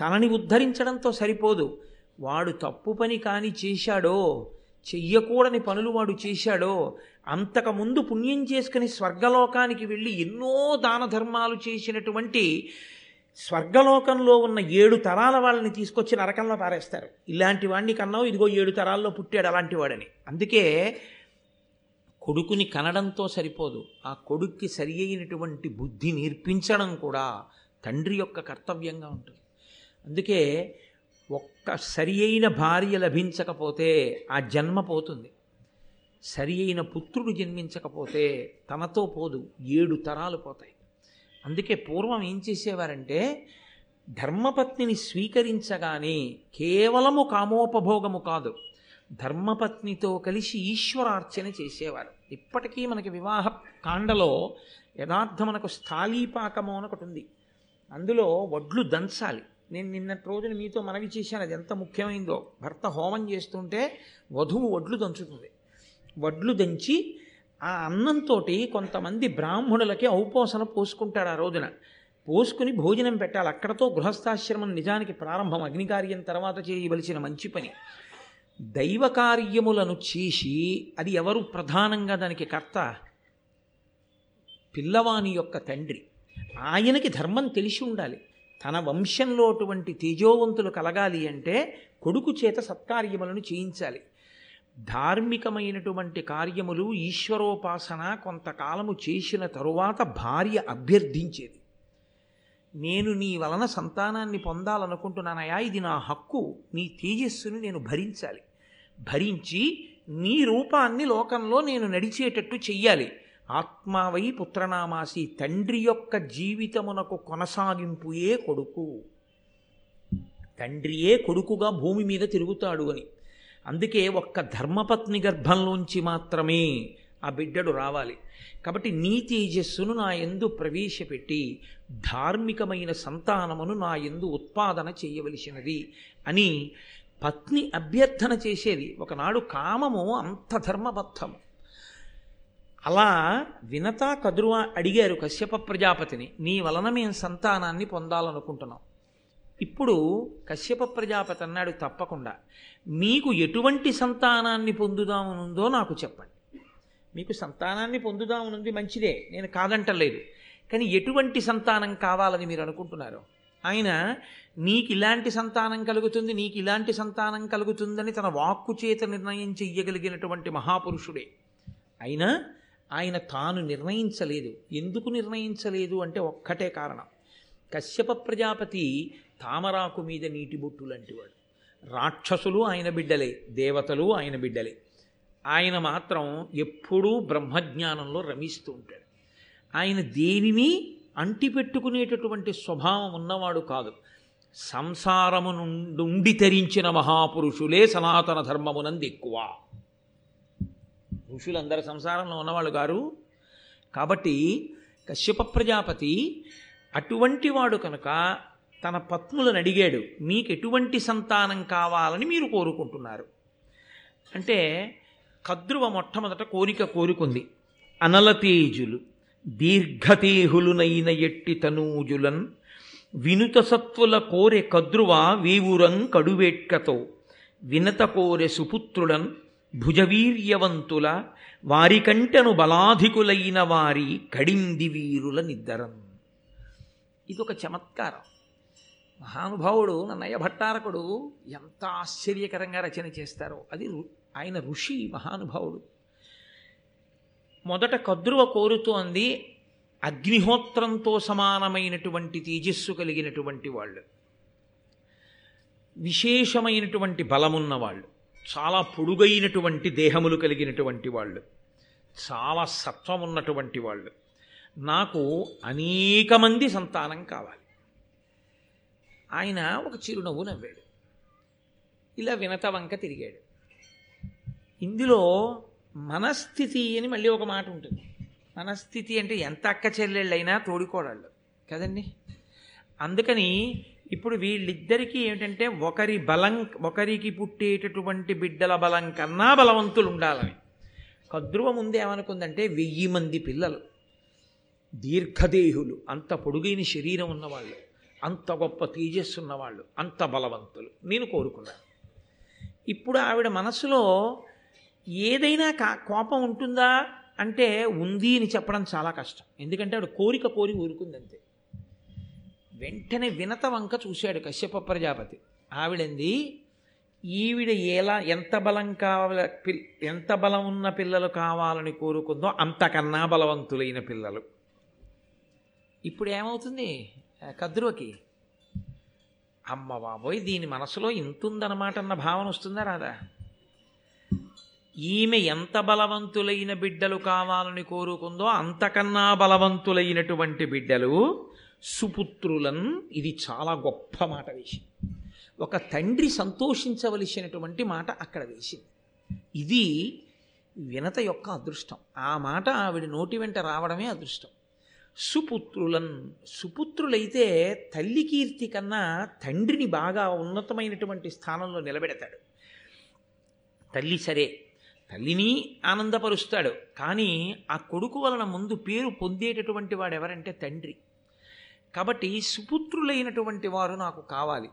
తనని ఉద్ధరించడంతో సరిపోదు. వాడు తప్పు పని కాని చేశాడో చెయ్యకూడని పనులు వాడు చేశాడో అంతకుముందు పుణ్యం చేసుకుని స్వర్గలోకానికి వెళ్ళి ఎన్నో దాన ధర్మాలు చేసినటువంటి స్వర్గలోకంలో ఉన్న ఏడు తరాల వాళ్ళని తీసుకొచ్చి నరకంలో పారేస్తారు. ఇలాంటి వాడిని కన్నావు ఇదిగో ఏడు తరాల్లో పుట్టాడు అలాంటి వాడని. అందుకే కొడుకుని కనడంతో సరిపోదు. ఆ కొడుక్కి సరి అయినటువంటి బుద్ధి నేర్పించడం కూడా తండ్రి యొక్క కర్తవ్యంగా ఉంటుంది. అందుకే ఒక్క సరి అయిన భార్య లభించకపోతే ఆ జన్మ పోతుంది. సరి అయిన పుత్రుడు జన్మించకపోతే తనతో పోదు. ఏడు తరాలు పోతాయి. అందుకే పూర్వం ఏం చేసేవారంటే ధర్మపత్నిని స్వీకరించగానే కేవలము కామోపభోగము కాదు ధర్మపత్నితో కలిసి ఈశ్వరార్చన చేసేవారు. ఇప్పటికీ మనకి వివాహ కాండలో యథార్థం మనకు స్థాళీపాకము అని ఒకటి ఉంది. అందులో వడ్లు దంచాలి. నేను నిన్నటి రోజున మీతో మనవి చేశాను అది ఎంత ముఖ్యమైందో. భర్త హోమం చేస్తుంటే వధువు వడ్లు దంచుతుంది. వడ్లు దంచి ఆ అన్నంతో కొంతమంది బ్రాహ్మణులకి ఔపోసన పోసుకుంటాడు ఆ రోజున. పోసుకుని భోజనం పెట్టాలి. అక్కడతో గృహస్థాశ్రమం నిజానికి ప్రారంభం. అగ్నికార్యం తర్వాత చేయవలసిన మంచి పని. దైవ కార్యములను చేసి అది ఎవరు ప్రధానంగా దానికి కర్త? పిల్లవాని యొక్క తండ్రి. ఆయనకి ధర్మం తెలిసి ఉండాలి. తన వంశంలో అటువంటి తేజోవంతులు కలగాలి అంటే కొడుకు చేత సత్కార్యములను చేయించాలి. ధార్మికమైనటువంటి కార్యములు ఈశ్వరోపాసన కొంతకాలము చేసిన తరువాత భార్య అభ్యర్థించేది. నేను నీ వలన సంతానాన్ని పొందాలనుకుంటున్నానయా ఇది నా హక్కు నీ తేజస్సును నేను భరించాలి. భరించి నీ రూపాన్ని లోకంలో నేను నడిచేటట్టు చెయ్యాలి. ఆత్మావై పుత్రనామాసి తండ్రి యొక్క జీవితమునకు కొనసాగింపుయే కొడుకు. తండ్రియే కొడుకుగా భూమి మీద తిరుగుతాడు అని. అందుకే ఒక్క ధర్మపత్ని గర్భంలోంచి మాత్రమే ఆ బిడ్డడు రావాలి. కాబట్టి నీ తేజస్సును నా ఎందు ప్రవేశపెట్టి ధార్మికమైన సంతానమును నా ఎందు ఉత్పాదన చేయవలసినది అని పత్ని అభ్యర్థన చేసేది. ఒకనాడు కామము అంత ధర్మబద్ధము. అలా వినత కదురువ అడిగారు కశ్యప ప్రజాపతిని. నీ వలన మేము సంతానాన్ని పొందాలనుకుంటున్నాం. ఇప్పుడు కశ్యప ప్రజాపతి అన్నాడు తప్పకుండా. మీకు ఎటువంటి సంతానాన్ని పొందుదామనుందో నాకు చెప్పండి. మీకు సంతానాన్ని పొందుదామనుంది మంచిదే. నేను కాదంటలేదు. కానీ ఎటువంటి సంతానం కావాలని మీరు అనుకుంటున్నారు? ఆయన నీకు ఇలాంటి సంతానం కలుగుతుంది నీకు ఇలాంటి సంతానం కలుగుతుందని తన వాక్కు చేత నిర్ణయం చెయ్యగలిగినటువంటి మహాపురుషుడే. అయినా ఆయన తాను నిర్ణయించలేదు. ఎందుకు నిర్ణయించలేదు అంటే ఒక్కటే కారణం. కశ్యప ప్రజాపతి తామరాకు మీద నీటి బొట్టు లాంటివాడు రాక్షసులు ఆయన బిడ్డలే దేవతలు ఆయన బిడ్డలే. ఆయన మాత్రం ఎప్పుడూ బ్రహ్మజ్ఞానంలో రమిస్తూ ఉంటాడు. ఆయన దేనిని అంటిపెట్టుకునేటటువంటి స్వభావం ఉన్నవాడు కాదు. సంసారము నుండి తరించిన మహాపురుషులే సనాతన ధర్మమునంది ఎక్కువ. ఋషులందరూ సంసారంలో ఉన్నవాళ్ళు గారు కాబట్టి కశ్యప ప్రజాపతి అటువంటి వాడు కనుక తన పత్నులను అడిగాడు మీకు ఎటువంటి సంతానం కావాలని మీరు కోరుకుంటున్నారు? అంటే కద్రువ మొట్టమొదట కోరిక కోరుకుంది. అనలతేజులు దీర్ఘతేహులునైన ఎట్టి తనూజులన్ వినుత సత్వుల కోరె కద్రువ వేవురం కడువేట్కతో వినత కోరె సుపుత్రులన్ భుజవీర్యవంతుల వారికంటను బలాధికులైన వారి కడింది వీరుల నిద్దరం. ఇది ఒక చమత్కారం. మహానుభావుడు నన్నయ్య భట్టారకుడు ఎంత ఆశ్చర్యకరంగా రచన చేస్తారో. అది ఆయన ఋషి మహానుభావుడు. మొదట కద్రువ కోరుతోంది అగ్నిహోత్రంతో సమానమైనటువంటి తేజస్సు కలిగినటువంటి వాళ్ళు. విశేషమైనటువంటి బలమున్న వాళ్ళు. చాలా పొడుగైనటువంటి దేహములు కలిగినటువంటి వాళ్ళు. చాలా సత్వం ఉన్నటువంటి వాళ్ళు. నాకు అనేక మంది సంతానం కావాలి. ఆయన ఒక చిరునవ్వు నవ్వాడు. ఇలా వినత వంక తిరిగాడు. ఇందులో మనస్థితి అని మళ్ళీ ఒక మాట ఉంటుంది. మనస్థితి అంటే ఎంత అక్క చెల్లెళ్ళైనా తోడికోడళ్ళు. కదండి? అందుకని ఇప్పుడు వీళ్ళిద్దరికీ ఏమిటంటే ఒకరి బలం ఒకరికి పుట్టేటటువంటి బిడ్డల బలం కన్నా బలవంతులు ఉండాలని కద్రువ ముందేమనుకుందంటే వెయ్యి మంది పిల్లలు దీర్ఘదేహులు అంత పొడుగైన శరీరం ఉన్నవాళ్ళు. అంత గొప్ప తేజస్సు ఉన్నవాళ్ళు అంత బలవంతులు. నేను కోరుకున్నాను. ఇప్పుడు ఆవిడ మనసులో ఏదైనా కా కోపం ఉంటుందా అంటే ఉంది అని చెప్పడం చాలా కష్టం. ఎందుకంటే ఆవిడ కోరిక కోరి ఊరుకుందంతే. వెంటనే వినత వంక చూశాడు కశ్యప ప్రజాపతి. ఆవిడంది ఈవిడ ఎలా ఎంత బలం కావాల పి ఎంత బలం ఉన్న పిల్లలు కావాలని కోరుకుందో అంతకన్నా బలవంతులైన పిల్లలు. ఇప్పుడు ఏమవుతుంది? కద్రువకి అమ్మ బాబోయ్ దీని మనసులో ఇంతుందనమాట అన్న భావన వస్తుందా రాదా? ఈమె ఎంత బలవంతులైన బిడ్డలు కావాలని కోరుకుందో అంతకన్నా బలవంతులైనటువంటి బిడ్డలు సుపుత్రులన్. ఇది చాలా గొప్ప మాట వేసింది. ఒక తండ్రి సంతోషించవలసినటువంటి మాట అక్కడ వేసింది. ఇది వినత యొక్క అదృష్టం. ఆ మాట ఆవిడ నోటి వెంట రావడమే అదృష్టం. సుపుత్రులన్ సుపుత్రులైతే తల్లి కీర్తి కన్నా తండ్రిని బాగా ఉన్నతమైనటువంటి స్థానంలో నిలబెడతాడు. తల్లి సరే తల్లిని ఆనందపరుస్తాడు. కానీ ఆ కొడుకు వలన ముందు పేరు పొందేటటువంటి వాడు ఎవరంటే తండ్రి. కాబట్టి సుపుత్రులైనటువంటి వారు నాకు కావాలి.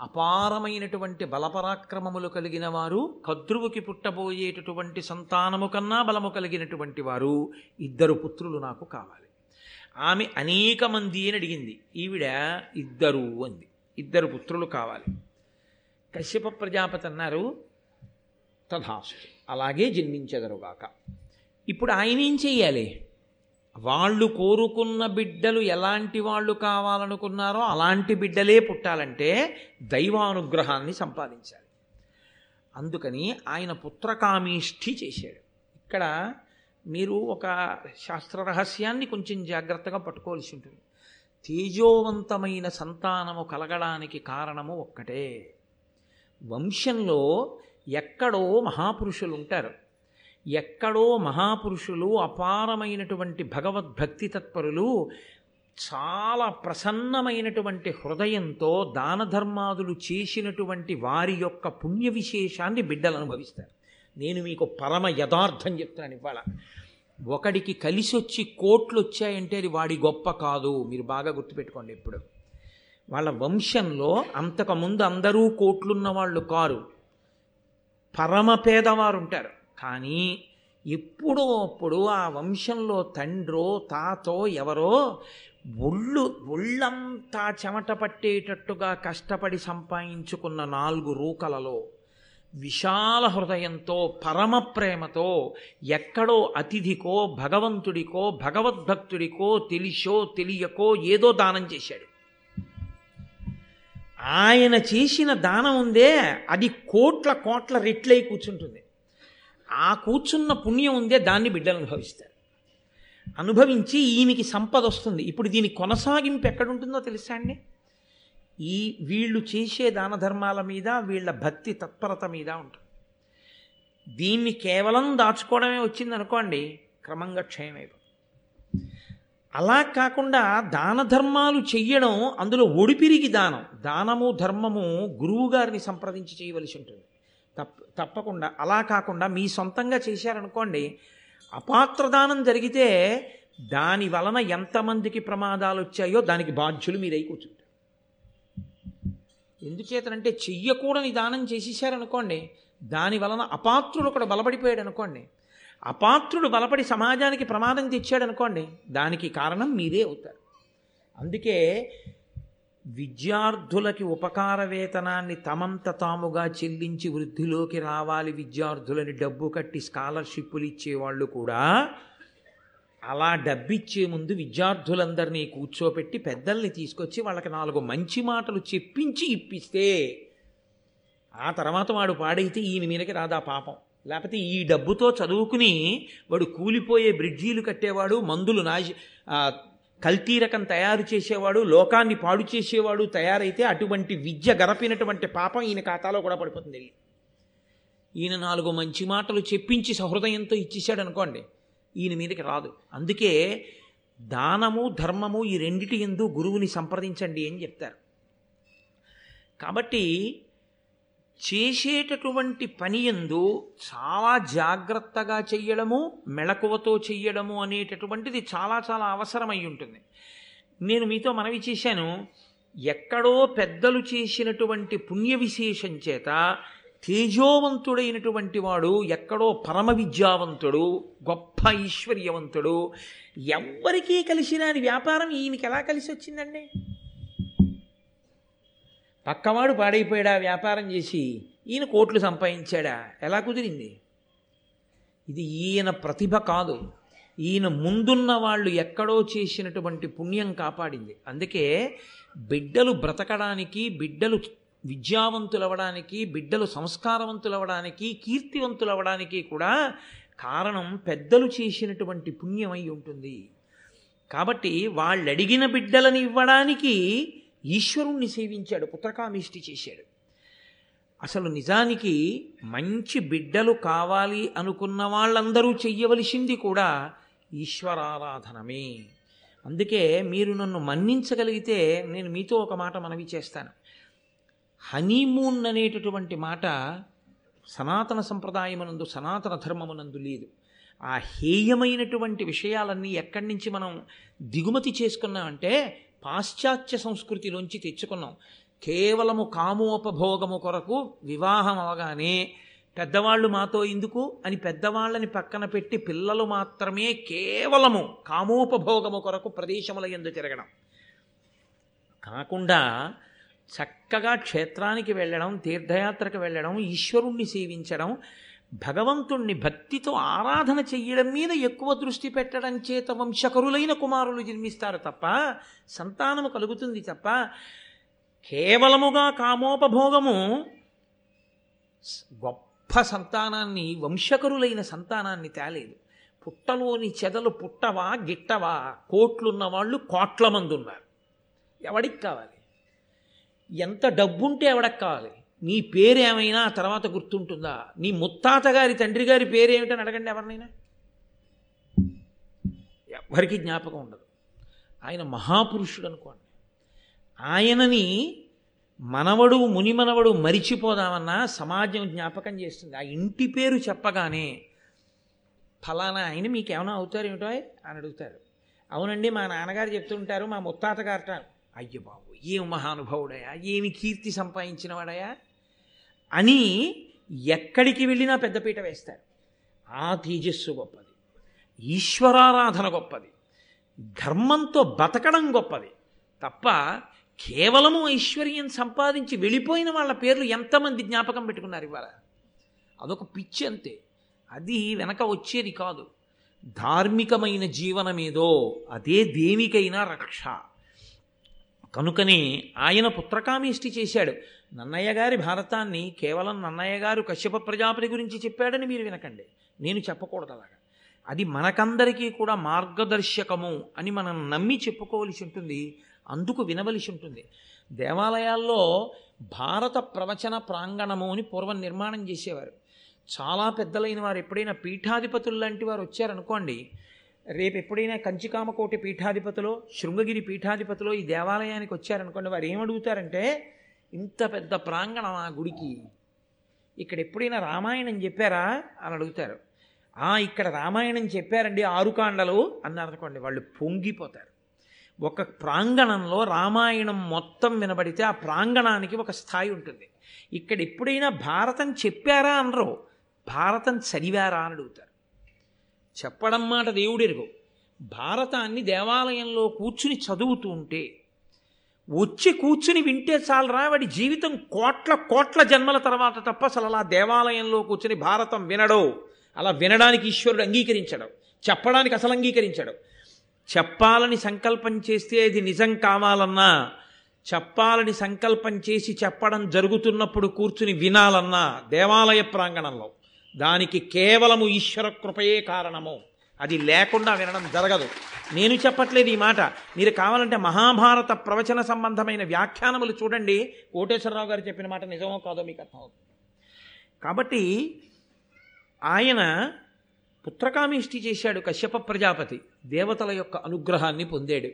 అపారమైనటువంటి బలపరాక్రమములు కలిగిన వారు కద్రువుకి పుట్టబోయేటటువంటి సంతానము కన్నా బలము కలిగినటువంటి వారు ఇద్దరు పుత్రులు నాకు కావాలి. ఆమె అనేక మంది అని అడిగింది. ఈవిడ ఇద్దరు అంది. ఇద్దరు పుత్రులు కావాలి. కశ్యప ప్రజాపతి అన్నారు తథాస్తు అలాగే జన్మించెదరుగాక ఇప్పుడు ఆయన ఏం చెయ్యాలి? వాళ్ళు కోరుకున్న బిడ్డలు ఎలాంటి వాళ్ళు కావాలనుకున్నారో అలాంటి బిడ్డలే పుట్టాలంటే దైవానుగ్రహాన్ని సంపాదించాలి. అందుకని ఆయన పుత్రకామేష్ఠి చేశాడు. ఇక్కడ మీరు ఒక శాస్త్ర రహస్యాన్ని కొంచెం జాగ్రత్తగా పట్టుకోవాల్సి ఉంటుంది. తేజోవంతమైన సంతానము కలగడానికి కారణము ఒక్కటే. వంశంలో ఎక్కడో మహాపురుషులు ఉంటారు ఎక్కడో మహాపురుషులు అపారమైనటువంటి భగవద్భక్తి తత్పరులు చాలా ప్రసన్నమైనటువంటి హృదయంతో దాన ధర్మాదులు చేసినటువంటి వారి యొక్క పుణ్య విశేషాన్ని బిడ్డలు అనుభవిస్తారు. నేను మీకు పరమ యథార్థం చెప్తున్నాను ఇవాళ. ఒకడికి కలిసి వచ్చి కోట్లు వచ్చాయంటే అది వాడి గొప్ప కాదు. మీరు బాగా గుర్తుపెట్టుకోండి ఇప్పుడు. వాళ్ళ వంశంలో అంతకుముందు అందరూ కోట్లున్న వాళ్ళు కారు. పరమ పేదవారు ఉంటారు కానీ ఎప్పుడో అప్పుడు ఆ వంశంలో తండ్రో తాతో ఎవరో ఒళ్ళు ఒళ్ళంతా చెమట పట్టేటట్టుగా కష్టపడి సంపాదించుకున్న నాలుగు రూకలలో విశాల హృదయంతో పరమ ప్రేమతో ఎక్కడో అతిథికో భగవంతుడికో భగవద్భక్తుడికో తెలిసో తెలియకో ఏదో దానం చేశాడు. ఆయన చేసిన దానం ఉందే అది కోట్ల కోట్ల రెట్లై కూర్చుంటుంది. ఆ కూర్చున్న పుణ్యం ఉందే దాన్ని బిడ్డలు అనుభవిస్తారు. అనుభవించి ఈయనకి సంపద వస్తుంది. ఇప్పుడు దీని కొనసాగింపు ఎక్కడుంటుందో తెలుసా అండి? ఈ వీళ్ళు చేసే దాన ధర్మాల మీద వీళ్ళ భక్తి తత్పరత మీద ఉంటుంది. దీన్ని కేవలం దాచుకోవడమే వచ్చింది అనుకోండి క్రమంగా క్షయమైపోతుంది. అలా కాకుండా దాన ధర్మాలు చెయ్యడం అందులో ఒడిపిరిగి దానం దానము ధర్మము గురువు గారిని సంప్రదించి చేయవలసి ఉంటుంది. తప్ప తప్పకుండా. అలా కాకుండా మీ సొంతంగా చేశారనుకోండి అపాత్ర దానం జరిగితే దాని వలన ఎంతమందికి ప్రమాదాలు వచ్చాయో దానికి బాధ్యులు మీరై కూర్చుంటారు. ఎందుచేతనంటే చెయ్యకూడని దానం చేసేసారనుకోండి దాని వలన అపాత్రుడు ఒకడు బలపడిపోయాడు అనుకోండి అపాత్రుడు బలపడి సమాజానికి ప్రమాదం తెచ్చాడు అనుకోండి దానికి కారణం మీరే అవుతారు. అందుకే విద్యార్థులకి ఉపకార వేతనాన్ని తమంత తాముగా చెల్లించి వృద్ధిలోకి రావాలి విద్యార్థులని డబ్బు కట్టి స్కాలర్షిప్పులు ఇచ్చేవాళ్ళు కూడా అలా డబ్బిచ్చే ముందు విద్యార్థులందరినీ కూర్చోపెట్టి పెద్దల్ని తీసుకొచ్చి వాళ్ళకి నాలుగు మంచి మాటలు చెప్పించి ఇప్పిస్తే ఆ తర్వాత వాడు పాడైతే ఈయన మీదకి రాదా పాపం. లేకపోతే ఈ డబ్బుతో చదువుకుని వాడు కూలిపోయే బ్రిడ్జీలు కట్టేవాడు మందులు నాశ కల్తీ రకం తయారు చేసేవాడు లోకాన్ని పాడు చేసేవాడు తయారైతే అటువంటి విద్య గరపినటువంటి పాపం ఈయన ఖాతాలో కూడా పడిపోతుంది. ఈయన నాలుగు మంచి మాటలు చెప్పించి సహృదయంతో ఇచ్చేసాడు అనుకోండి ఈయన మీదకి రాదు. అందుకే దానము ధర్మము ఈ రెండిటి ఎందు గురువుని సంప్రదించండి అని చెప్తారు. కాబట్టి చేసేటటువంటి పని ఎందు చాలా జాగ్రత్తగా చెయ్యడము మెళకువతో చెయ్యడము అనేటటువంటిది చాలా చాలా అవసరమై ఉంటుంది. నేను మీతో మనవి చేశాను ఎక్కడో పెద్దలు చేసినటువంటి పుణ్య విశేషం చేత తేజోవంతుడైనటువంటి వాడు ఎక్కడో పరమ విద్యావంతుడు గొప్ప ఐశ్వర్యవంతుడు ఎవ్వరికీ కలిసి వ్యాపారం ఈయనకి ఎలా కలిసి వచ్చిందండి? పక్కవాడు పాడైపోయాడా వ్యాపారం చేసి? ఈయన కోట్లు సంపాదించాడా? ఎలా కుదిరింది? ఇది ఈయన ప్రతిభ కాదు. ఈయన ముందున్న వాళ్ళు ఎక్కడో చేసినటువంటి పుణ్యం కాపాడింది. అందుకే బిడ్డలు బ్రతకడానికి బిడ్డలు విద్యావంతులవడానికి బిడ్డలు సంస్కారవంతులవడానికి కీర్తివంతులవడానికి కూడా కారణం పెద్దలు చేసినటువంటి పుణ్యమై ఉంటుంది. కాబట్టి వాళ్ళు అడిగిన బిడ్డలను ఇవ్వడానికి ఈశ్వరుణ్ణి సేవించాడు పుత్రకామిష్టి చేశాడు. అసలు నిజానికి మంచి బిడ్డలు కావాలి అనుకున్న వాళ్ళందరూ చెయ్యవలసింది కూడా ఈశ్వరారాధనమే. అందుకే మీరు నన్ను మన్నించగలిగితే నేను మీతో ఒక మాట మనవి చేస్తాను. హనీమూన్ అనేటటువంటి మాట సనాతన సంప్రదాయమునందు సనాతన ధర్మమునందు లేదు. ఆ హేయమైనటువంటి విషయాలన్నీ ఎక్కడి నుంచి మనం దిగుమతి చేసుకున్నామంటే పాశ్చాత్య సంస్కృతిలోంచి తెచ్చుకున్నాం. కేవలము కామోపభోగము కొరకు వివాహం అవగానే పెద్దవాళ్ళు మాతో ఎందుకు అని పెద్దవాళ్ళని పక్కన పెట్టి పిల్లలు మాత్రమే కేవలము కామోపభోగము కొరకు ప్రదేశముల ఎందు తిరగడం. కాకుండా చక్కగా క్షేత్రానికి వెళ్ళడం తీర్థయాత్రకు వెళ్ళడం ఈశ్వరుణ్ణి సేవించడం భగవంతుణ్ణి భక్తితో ఆరాధన చెయ్యడం మీద ఎక్కువ దృష్టి పెట్టడం చేత వంశకరులైన కుమారులు జన్మిస్తారు తప్ప సంతానము కలుగుతుంది తప్ప కేవలముగా కామోపభోగము గొప్ప సంతానాన్ని వంశకరులైన సంతానాన్ని తేలేదు. పుట్టలోని చెదలు పుట్టవా గిట్టవా కోట్లున్న వాళ్ళు కోట్ల మంది ఉన్నారు. ఎవడికి కావాలి? ఎంత డబ్బుంటే ఎవడకు కావాలి? నీ పేరేమైనా ఆ తర్వాత గుర్తుంటుందా? నీ ముత్తాత గారి తండ్రి గారి పేరేమిటని అడగండి ఎవరినైనా? ఎవరికి జ్ఞాపకం ఉండదు. ఆయన మహాపురుషుడు అనుకోండి ఆయనని మనవడు మునిమనవడు మరిచిపోదామన్నా సమాజం జ్ఞాపకం చేస్తుంది. ఆ ఇంటి పేరు చెప్పగానే ఫలానా ఆయన మీకేమైనా అవుతారేమిటో అని అడుగుతారు. అవునండి మా నాన్నగారు చెప్తుంటారు మా ముత్తాత గారు అయ్యో బాబు ఏం మహానుభావుడయా ఏమి కీర్తి సంపాదించినవాడయా అని ఎక్కడికి వెళ్ళినా పెద్దపీట వేస్తారు. ఆ తేజస్సు గొప్పది. ఈశ్వరారాధన గొప్పది. ధర్మంతో బతకడం గొప్పది. తప్ప కేవలము ఐశ్వర్యం సంపాదించి వెళ్ళిపోయిన వాళ్ళ పేర్లు ఎంతమంది జ్ఞాపకం పెట్టుకున్నారు ఇవాళ? అదొక పిచ్చి అంతే. అది వెనక వచ్చేది కాదు. ధార్మికమైన జీవనమేదో అదే దేనికైనా రక్ష. కనుకనే ఆయన పుత్రకామేష్టి చేశాడు. నన్నయ్య గారి భారతాన్ని కేవలం నన్నయ్య గారు కశ్యప ప్రజాపతి గురించి చెప్పాడని మీరు వినకండి. నేను చెప్పకూడదు అలాగా. అది మనకందరికీ కూడా మార్గదర్శకము అని మనం నమ్మి చెప్పుకోవలసి ఉంటుంది. అందుకు వినవలసి ఉంటుంది. దేవాలయాల్లో భారత ప్రవచన ప్రాంగణము అని పూర్వం నిర్మాణం చేసేవారు. చాలా పెద్దలైన వారు ఎప్పుడైనా పీఠాధిపతులు లాంటి వారు వచ్చారనుకోండి రేపు ఎప్పుడైనా కంచికామకోటి పీఠాధిపతిలో శృంగగిరి పీఠాధిపతిలో ఈ దేవాలయానికి వచ్చారనుకోండి వారు ఏమడుగుతారంటే ఇంత పెద్ద ప్రాంగణం ఆ గుడికి. ఇక్కడ ఎప్పుడైనా రామాయణం చెప్పారా? అని అడుగుతారు. "ఆ, ఇక్కడ రామాయణం చెప్పారండి ఆరు కాండలు అన్నారు అనుకోండి వాళ్ళు పొంగిపోతారు. ఒక ప్రాంగణంలో రామాయణం మొత్తం వినబడితే ఆ ప్రాంగణానికి ఒక స్థాయి ఉంటుంది. ఇక్కడ ఎప్పుడైనా భారతం చెప్పారా అనరు. భారతం చదివారా అని అడుగుతారు. చెప్పడం మాట దేవుడెరుగు. భారతాన్ని దేవాలయంలో కూర్చుని చదువుతూ ఉంటే వచ్చి కూర్చుని వింటే చాలరా వాడి జీవితం కోట్ల కోట్ల జన్మల తర్వాత తప్ప అసలు అలా దేవాలయంలో కూర్చుని భారతం వినడో అలా వినడానికి ఈశ్వరుడు అంగీకరించడు చెప్పడానికి అసలు అంగీకరించడు. చెప్పాలని సంకల్పం చేస్తే అది నిజం కావాలన్నా చెప్పాలని సంకల్పం చేసి చెప్పడం జరుగుతున్నప్పుడు కూర్చుని వినాలన్నా దేవాలయ ప్రాంగణంలో. దానికి కేవలము ఈశ్వర కృపయే కారణము. అది లేకుండా వినడం జరగదు. నేను చెప్పట్లేదు ఈ మాట. మీరు కావాలంటే మహాభారత ప్రవచన సంబంధమైన వ్యాఖ్యానములు చూడండి. కోటేశ్వరరావు గారు చెప్పిన మాట నిజమో కాదో మీకు అర్థమవుతుంది కాబట్టి ఆయన పుత్రకామిష్టి చేశాడు కశ్యప ప్రజాపతి. దేవతల యొక్క అనుగ్రహాన్ని పొందాడు.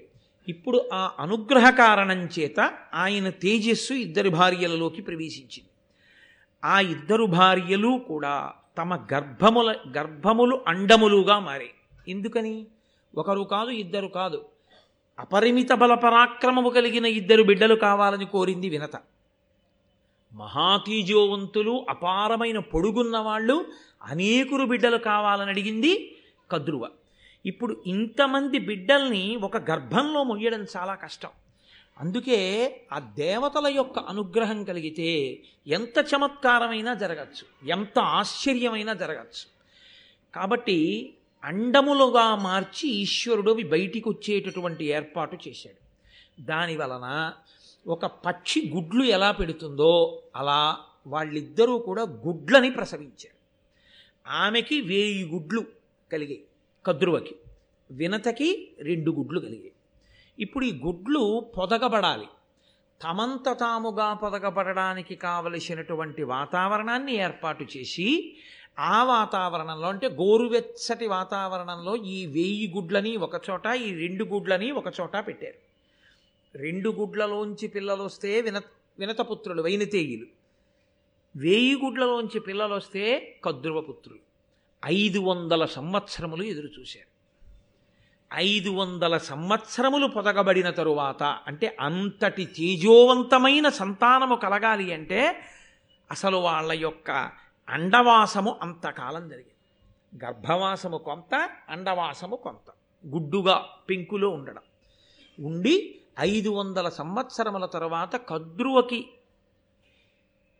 ఇప్పుడు ఆ అనుగ్రహ కారణం చేత ఆయన తేజస్సు ఇద్దరి భార్యలలోకి ప్రవేశించింది. ఆ ఇద్దరు భార్యలు కూడా తమ గర్భముల గర్భములు అండములుగా మారే. ఎందుకని? ఒకరు కాదు ఇద్దరు కాదు. అపరిమిత బల పరాక్రమము కలిగిన ఇద్దరు బిడ్డలు కావాలని కోరింది వినత. మహాతీజోవంతులు అపారమైన పొడుగున్న వాళ్ళు అనేకులు బిడ్డలు కావాలని అడిగింది కద్రువ. ఇప్పుడు ఇంతమంది బిడ్డల్ని ఒక గర్భంలో మొయ్యడం చాలా కష్టం. అందుకే ఆ దేవతల యొక్క అనుగ్రహం కలిగితే ఎంత చమత్కారమైనా జరగచ్చు ఎంత ఆశ్చర్యమైనా జరగచ్చు. కాబట్టి అండములుగా మార్చి ఈశ్వరుడు అవి బయటికి వచ్చేటటువంటి ఏర్పాటు చేశాడు. దాని వలన ఒక పక్షి గుడ్లు ఎలా పెడుతుందో అలా వాళ్ళిద్దరూ కూడా గుడ్లని ప్రసవించారు. ఆమెకి వేయి గుడ్లు కలిగాయి కద్రువకి వినతకి రెండు గుడ్లు కలిగాయి. ఇప్పుడు ఈ గుడ్లు పొదగబడాలి. తమంత తాముగా పొదగబడడానికి కావలసినటువంటి వాతావరణాన్ని ఏర్పాటు చేసి ఆ వాతావరణంలో అంటే గోరువెచ్చటి వాతావరణంలో ఈ వేయి గుడ్లని ఒకచోట ఈ రెండు గుడ్లని ఒకచోట పెట్టారు. రెండు గుడ్లలోంచి పిల్లలు వస్తే విన వినతపుత్రులు వైనతేయులు. వేయి గుడ్లలోంచి పిల్లలు వస్తే కద్రువపుత్రులు. ఐదు వందల సంవత్సరములు ఎదురు చూశారు ఐదు వందల సంవత్సరములు పొదగబడిన తరువాత అంటే అంతటి తేజోవంతమైన సంతానము కలగాలి అంటే అసలు వాళ్ళ యొక్క అండవాసము అంతకాలం జరిగింది. గర్భవాసము కొంత అండవాసము కొంత. గుడ్డుగా పెంకులో ఉండడం. ఉండి ఐదు వందల సంవత్సరముల తర్వాత కద్రువకి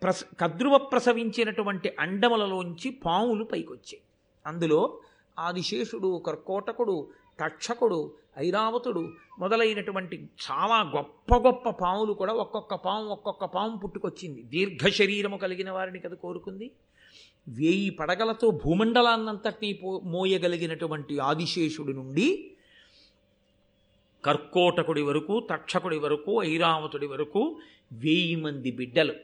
ప్రస కద్రువ ప్రసవించినటువంటి అండములలోంచి పాములు పైకొచ్చాయి. అందులో ఆదిశేషుడు కర్కోటకుడు తక్షకుడు ఐరావతుడు మొదలైనటువంటి చాలా గొప్ప గొప్ప పాములు కూడా ఒక్కొక్క పాము ఒక్కొక్క పాము పుట్టుకొచ్చింది. దీర్ఘ శరీరము కలిగిన వారిని కదా కోరుకుంది. వేయి పడగలతో భూమండలాన్నంతటినీ పో మోయగలిగినటువంటి ఆదిశేషుడి నుండి కర్కోటకుడి వరకు తక్షకుడి వరకు ఐరావతుడి వరకు వేయి మంది బిడ్డలు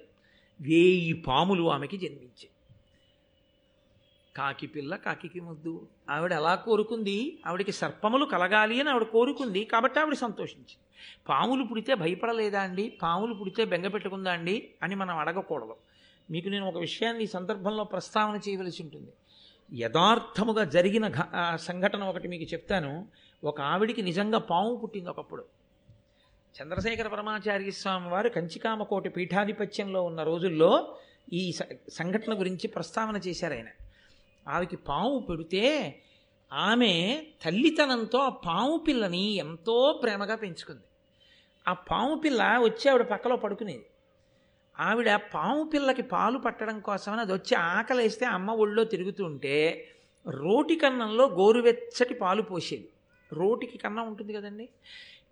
వేయి పాములు ఆమెకి జన్మించాయి. కాకి పిల్ల కాకికి ముద్దు. ఆవిడ ఎలా కోరుకుంది? ఆవిడకి సర్పములు కలగాలి అని ఆవిడ కోరుకుంది. కాబట్టి ఆవిడ సంతోషించింది. పాములు పుడితే భయపడలేదా అండి? పాములు పుడితే బెంగ పెట్టుకుందా అండి? అని మనం అడగకూడదు. మీకు నేను ఒక విషయాన్ని ఈ సందర్భంలో ప్రస్తావన చేయవలసి ఉంటుంది. యథార్థముగా జరిగిన ఘ- ఆ సంఘటన ఒకటి మీకు చెప్తాను. ఒక ఆవిడికి నిజంగా పాము పుట్టింది ఒకప్పుడు. చంద్రశేఖర పరమాచార్య స్వామి వారు కంచికామకోటి పీఠాధిపత్యంలో ఉన్న రోజుల్లో ఈ సంఘటన గురించి ప్రస్తావన చేశారు ఆయన. ఆవికి పాము పెడితే ఆమె తల్లితనంతో ఆ పాము పిల్లని ఎంతో ప్రేమగా పెంచుకుంది. ఆ పాము పిల్ల వచ్చి ఆవిడ పక్కలో పడుకునేది. ఆవిడ పాము పిల్లకి పాలు పట్టడం కోసమని అది వచ్చి ఆకలేస్తే అమ్మ ఒళ్ళో తిరుగుతుంటే రోటి కన్నంలో గోరువెచ్చటి పాలు పోసేది. రోటికి కన్నం ఉంటుంది కదండి?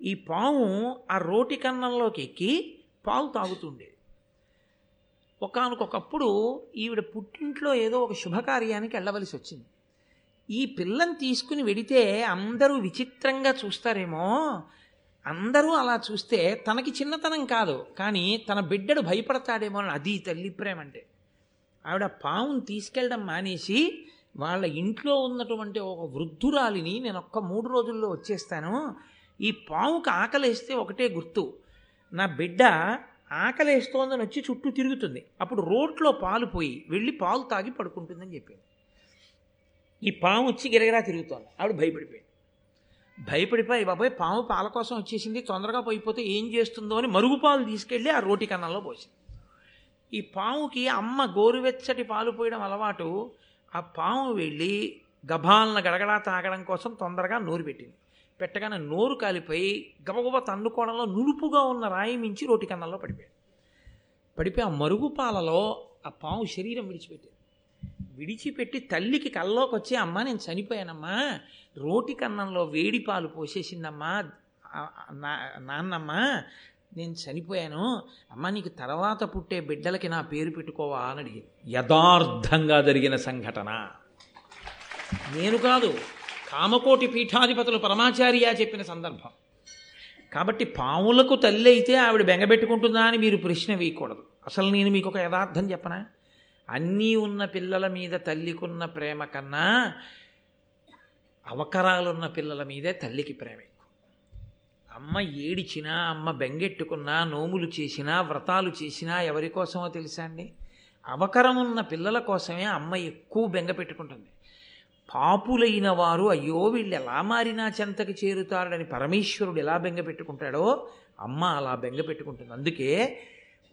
ఈ పాము ఆ రోటి కన్నంలోకి ఎక్కి పాలు తాగుతుండేది ఒకనకొకప్పుడు ఈవిడ పుట్టింట్లో ఏదో ఒక శుభకార్యానికి వెళ్ళవలసి వచ్చింది. ఈ పిల్లని తీసుకుని వెడితే అందరూ విచిత్రంగా చూస్తారేమో. అందరూ అలా చూస్తే తనకి చిన్నతనం కాదు కానీ తన బిడ్డడు భయపడతాడేమో అని అది తల్లి ప్రేమ అంటే ఆవిడ పావును తీసుకెళ్ళడం మానేసి వాళ్ళ ఇంట్లో ఉన్నటువంటి ఒక వృద్ధురాలిని నేను ఒక్క మూడు రోజుల్లో వచ్చేస్తాను. ఈ పావుకి ఆకలేస్తే ఒకటే గుర్తు. నా బిడ్డ ఆకలేస్తోందని వచ్చి చుట్టూ తిరుగుతుంది. అప్పుడు రోట్లో పాలు పోయి వెళ్ళి పాలు తాగి పడుకుంటుందని చెప్పింది ఈ పాము వచ్చి గిరగిరా తిరుగుతోంది. ఆవిడ భయపడిపోయింది. భయపడిపోయి బాబాయ్ పాము పాల కోసం వచ్చేసింది. తొందరగా పోయిపోతే ఏం చేస్తుందో అని మరుగుపాలు తీసుకెళ్ళి ఆ రోటి కన్నంలో పోసింది. ఈ పాముకి అమ్మ గోరువెచ్చటి పాలు పోయడం అలవాటు ఆ పాము వెళ్ళి గభాలను గడగడా తాగడం కోసం తొందరగా నూరు పెట్టింది. పెట్టగానే నోరు కాలిపోయి గబగబ తన్నుకోవడంలో నునుపుగా ఉన్న రాయి మించి రోటి కన్నంలో పడిపోయాడు. పడిపోయి ఆ మరుగు పాలలో ఆ పాము శరీరం విడిచిపెట్టింది. విడిచిపెట్టి తల్లికి కల్లోకి వచ్చి అమ్మ నేను చనిపోయానమ్మా. రోటి కన్నంలో వేడి పాలు పోసేసిందమ్మా. నా- నాన్నమ్మ నేను చనిపోయాను. అమ్మ నీకు తర్వాత పుట్టే బిడ్డలకి నా పేరు పెట్టుకోవా అని అడిగింది. యథార్థంగా జరిగిన సంఘటన. నేను కాదు కామకోటి పీఠాధిపతులు పరమాచార్య చెప్పిన సందర్భం. కాబట్టి పాములకు తల్లి అయితే ఆవిడ బెంగబెట్టుకుంటుందా అని మీరు ప్రశ్న వేయకూడదు. అసలు నేను మీకు ఒక యథార్థం చెప్పనా? అన్నీ ఉన్న పిల్లల మీద తల్లికున్న ప్రేమ కన్నా అవకరాలున్న పిల్లల మీదే తల్లికి ప్రేమ ఎక్కువ. అమ్మ ఏడిచినా అమ్మ బెంగెట్టుకున్నా నోములు చేసినా వ్రతాలు చేసినా ఎవరి కోసమో తెలుసా అండి? అవకరం ఉన్న పిల్లల కోసమే అమ్మ ఎక్కువ బెంగ పెట్టుకుంటుంది. పాపులైన వారు అయ్యో వీళ్ళు ఎలా మారినా చెంతకి చేరుతారని పరమేశ్వరుడు ఎలా బెంగ పెట్టుకుంటాడో అమ్మ అలా బెంగ పెట్టుకుంటుంది. అందుకే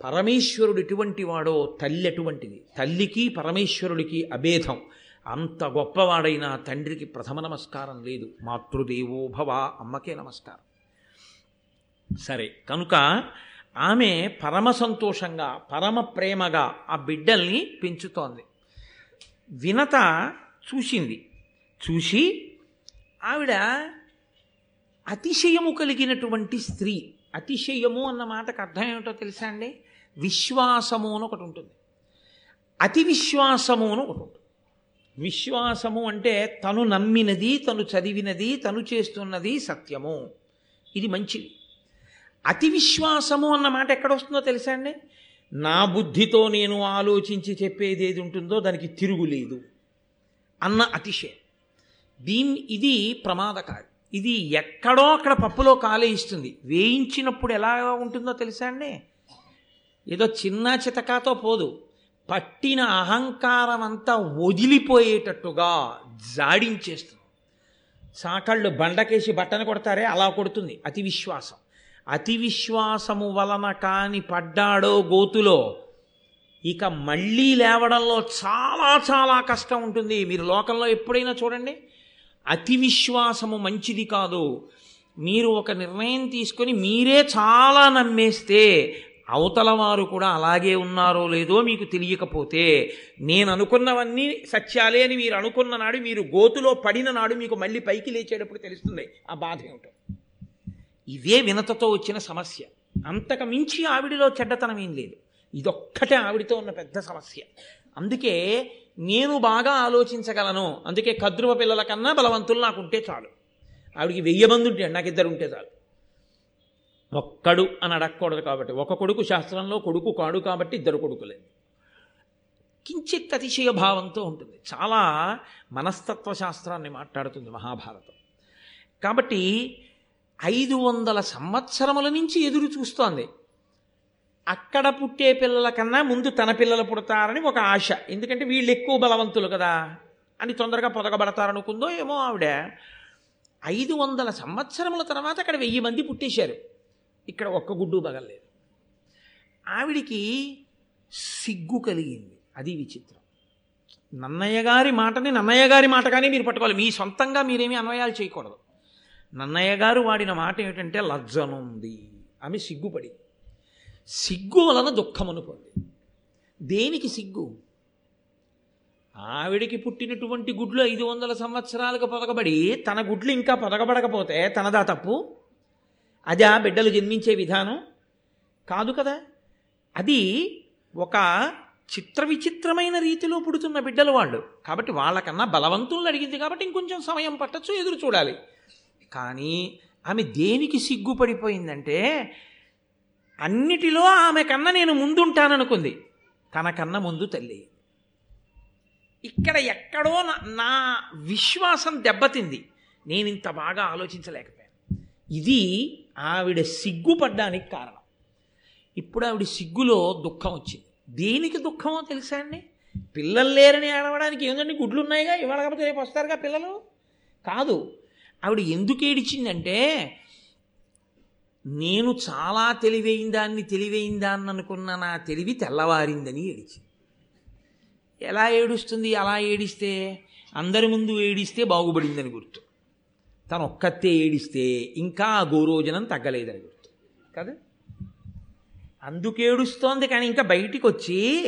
పరమేశ్వరుడు ఎటువంటి వాడో తల్లి అటువంటిది. తల్లికి పరమేశ్వరుడికి అభేదం. అంత గొప్పవాడైన తండ్రికి ప్రథమ నమస్కారం లేదు. మాతృదేవో భవ అమ్మకే నమస్కారం. సరే కనుక ఆమె పరమ సంతోషంగా పరమ ప్రేమగా ఆ బిడ్డల్ని పెంచుతోంది. వినత చూసింది. చూసి ఆవిడ అతిశయము కలిగినటువంటి స్త్రీ. అతిశయము అన్న మాటకు అర్థం ఏమిటో తెలుసా అండి? విశ్వాసము అని ఒకటి ఉంటుంది. అతి విశ్వాసము అని ఒకటి ఉంటుంది. విశ్వాసము అంటే తను నమ్మినది తను చదివినది తను చేస్తున్నది సత్యము. ఇది మంచిది. అతి విశ్వాసము అన్న మాట ఎక్కడ వస్తుందో తెలుసా అండి? నా బుద్ధితో నేను ఆలోచించి చెప్పేది ఏది ఉంటుందో దానికి తిరుగులేదు అన్న అతిశయం. దీన్ని ఇది ప్రమాదకారి. ఇది ఎక్కడో అక్కడ పప్పులో కాలేయిస్తుంది. వేయించినప్పుడు ఎలా ఉంటుందో తెలుసా అండి? ఏదో చిన్న చితకాతో పోదు. పట్టిన అహంకారం అంతా వదిలిపోయేటట్టుగా జాడించేస్తుంది. సాకళ్ళు బండకేసి బట్టను కొడతారే అలా కొడుతుంది. అతి విశ్వాసం. అతి విశ్వాసము వలన కాని పడ్డాడో గోతులో ఇక మళ్ళీ లేవడంలో చాలా చాలా కష్టం ఉంటుంది. మీరు లోకంలో ఎప్పుడైనా చూడండి అతి విశ్వాసము మంచిది కాదు. మీరు ఒక నిర్ణయం తీసుకొని మీరే చాలా నమ్మేస్తే అవతల వారు కూడా అలాగే ఉన్నారో లేదో మీకు తెలియకపోతే నేను అనుకున్నవన్నీ సత్యాలే అని మీరు అనుకున్న నాడు మీరు గోతులో పడిన నాడు మీకు మళ్ళీ పైకి లేచేటప్పుడు తెలుస్తుంది. ఆ బాధ ఏమిటో. ఇదే వినతతో వచ్చిన సమస్య. అంతకు మించి ఆవిడిలో చెడ్డతనం ఏం లేదు. ఇదొక్కటే ఆవిడితో ఉన్న పెద్ద సమస్య. అందుకే నేను బాగా ఆలోచించగలను. అందుకే కద్రువ పిల్లల కన్నా బలవంతులు నాకు ఉంటే చాలు. ఆవిడికి వెయ్యి మంది ఉంటే నాకు ఇద్దరు ఉంటే చాలు. ఒక్కడు అని అడగకూడదు కాబట్టి ఒక కొడుకు శాస్త్రంలో కొడుకు కాడు కాబట్టి ఇద్దరు కొడుకులే. కించిత్ అతిశయ భావంతో ఉంటుంది. చాలా మనస్తత్వ శాస్త్రాన్ని మాట్లాడుతుంది మహాభారతం. కాబట్టి ఐదు వందల సంవత్సరముల నుంచి ఎదురు చూస్తోంది. అక్కడ పుట్టే పిల్లల కన్నా ముందు తన పిల్లలు పుడతారని ఒక ఆశ. ఎందుకంటే వీళ్ళు ఎక్కువ బలవంతులు కదా. అని తొందరగా పొదగబడతారనుకుందో ఏమో ఆవిడ. ఐదు వందల సంవత్సరముల తర్వాత అక్కడ వెయ్యి మంది పుట్టేశారు. ఇక్కడ ఒక్క గుడ్డు పగలలేదు ఆవిడికి సిగ్గు కలిగింది. అది విచిత్రం. నన్నయ్య గారి మాటని నన్నయ్య గారి మాటగానే మీరు పట్టుకోవాలి. మీ సొంతంగా మీరేమీ అన్వయాలు చేయకూడదు. నన్నయ్య గారు వాడిన మాట ఏమిటంటే లజ్జనుంది. ఆమె సిగ్గుపడి సిగ్గు వలన దుఃఖమును పొంది. దేనికి సిగ్గు? ఆవిడికి పుట్టినటువంటి గుడ్లు ఐదు వందల సంవత్సరాలకు పొదగబడి తన గుడ్లు ఇంకా పొదగబడకపోతే తనదా తప్పు? అదే ఆ బిడ్డలు జన్మించే విధానం? కాదు కదా. అది ఒక చిత్ర విచిత్రమైన రీతిలో పుడుతున్న బిడ్డలు వాళ్ళు. కాబట్టి వాళ్ళకన్నా బలవంతులను అడిగింది కాబట్టి ఇంకొంచెం సమయం పట్టచ్చు ఎదురు చూడాలి. కానీ ఆమె దేనికి సిగ్గుపడిపోయిందంటే అన్నిటిలో ఆమె కన్నా నేను ముందుంటాననుకుంది. తనకన్నా ముందు తల్లి. ఇక్కడ ఎక్కడో నా- నా విశ్వాసం దెబ్బతింది. నేను ఇంత బాగా ఆలోచించలేకపోయాను. ఇది ఆవిడ సిగ్గుపడ్డానికి కారణం. ఇప్పుడు ఆవిడ సిగ్గులో దుఃఖం వచ్చింది. దేనికి దుఃఖమో తెలుసా అండి? పిల్లలు లేరని ఏడవడానికి ఏంటండి గుడ్లు ఉన్నాయిగా ఇవాళ కాకపోతే రేపు వస్తారుగా పిల్లలు? కాదు. ఆవిడ ఎందుకు ఏడిచిందంటే నేను చాలా తెలివైన దాన్ని తెలివైన దాన్ని అనుకున్న నా తెలివి తెల్లవారిందని ఏడిచి ఎలా ఏడుస్తుంది? అలా ఏడిస్తే? అందరి ముందు ఏడిస్తే బాగుపడిందని గుర్తు. తను ఒక్కతే ఏడిస్తే ఇంకా ఆ గోరోజనం తగ్గలేదని గుర్తు. కదా? అందుకు ఏడుస్తోంది కానీ ఇంకా బయటికి వచ్చి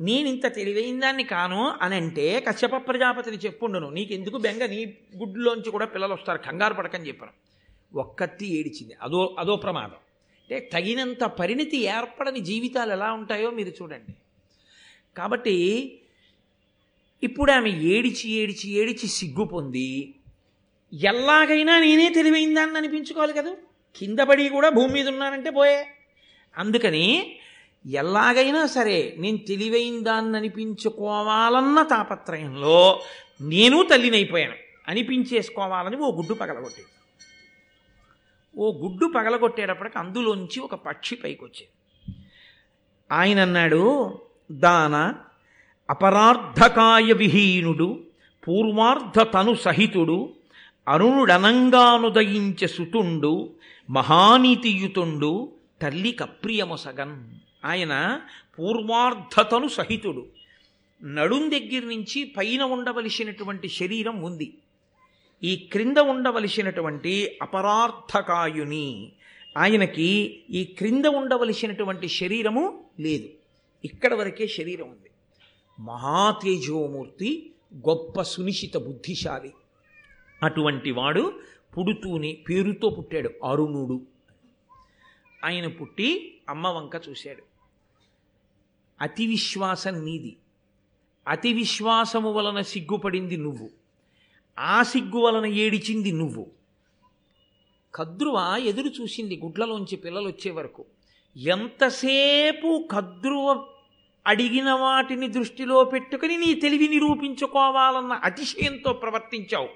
నేను ఇంత తెలివైన దాన్ని కాను అని అంటే కశ్యప ప్రజాపతిని చెప్పుండను. నీకెందుకు బెంగ? నీ గుడ్లోంచి కూడా పిల్లలు వస్తారు కంగారు పడకని చెప్పాను. ఒక్కత్తి ఏడిచింది. అదో అదో ప్రమాదం. అంటే తగినంత పరిణితి ఏర్పడని జీవితాలు ఎలా ఉంటాయో మీరు చూడండి. కాబట్టి ఇప్పుడు ఆమె ఏడిచి ఏడిచి ఏడిచి సిగ్గు పొంది ఎలాగైనా నేనే తెలివైందాన్ని అనిపించుకోవాలి కదా. కింద పడి కూడా భూమి మీద ఉన్నానంటే పోయే. అందుకని ఎలాగైనా సరే నేను తెలివైందాన్ని అనిపించుకోవాలన్న తాపత్రయంలో నేను తల్లినైపోయాను. అనిపించేసుకోవాలని ఓ గుడ్డు పగలగొట్టేది. ఓ గుడ్డు పగలగొట్టేటప్పటికి అందులోంచి ఒక పక్షి పైకి వచ్చింది ఆయన అన్నాడు దాన అపరార్థకాయ విహీనుడు పూర్వార్ధతను సహితుడు అరుణుడనంగానుదయించే సుతుండు మహానీతియుతుండు తల్లి కప్రియమొసగన్. ఆయన పూర్వార్ధతను సహితుడు. నడుం దగ్గర నుంచి పైన ఉండవలసినటువంటి శరీరం ఉంది. ఈ క్రింద ఉండవలసినటువంటి అపరార్థకాయుని ఆయనకి ఈ క్రింద ఉండవలసినటువంటి శరీరము లేదు. ఇక్కడ వరకే శరీరం ఉంది. మహాతేజోమూర్తి గొప్ప సునిశిత బుద్ధిశాలి. అటువంటి వాడు పుడుతూనే పేరుతో పుట్టాడు అరుణుడు. ఆయన పుట్టి అమ్మ వంక చూశాడు. అతి విశ్వాసం నీది. అతి విశ్వాసము వలన సిగ్గుపడింది నువ్వు. ఆ సిగ్గు వలన ఏడిచింది నువ్వు. కద్రువ ఎదురు చూసింది గుడ్లలోంచి పిల్లలు వచ్చే వరకు. ఎంతసేపు కద్రువ అడిగిన వాటిని దృష్టిలో పెట్టుకుని నీ తెలివి నిరూపించుకోవాలన్న అతిశయంతో ప్రవర్తించావు.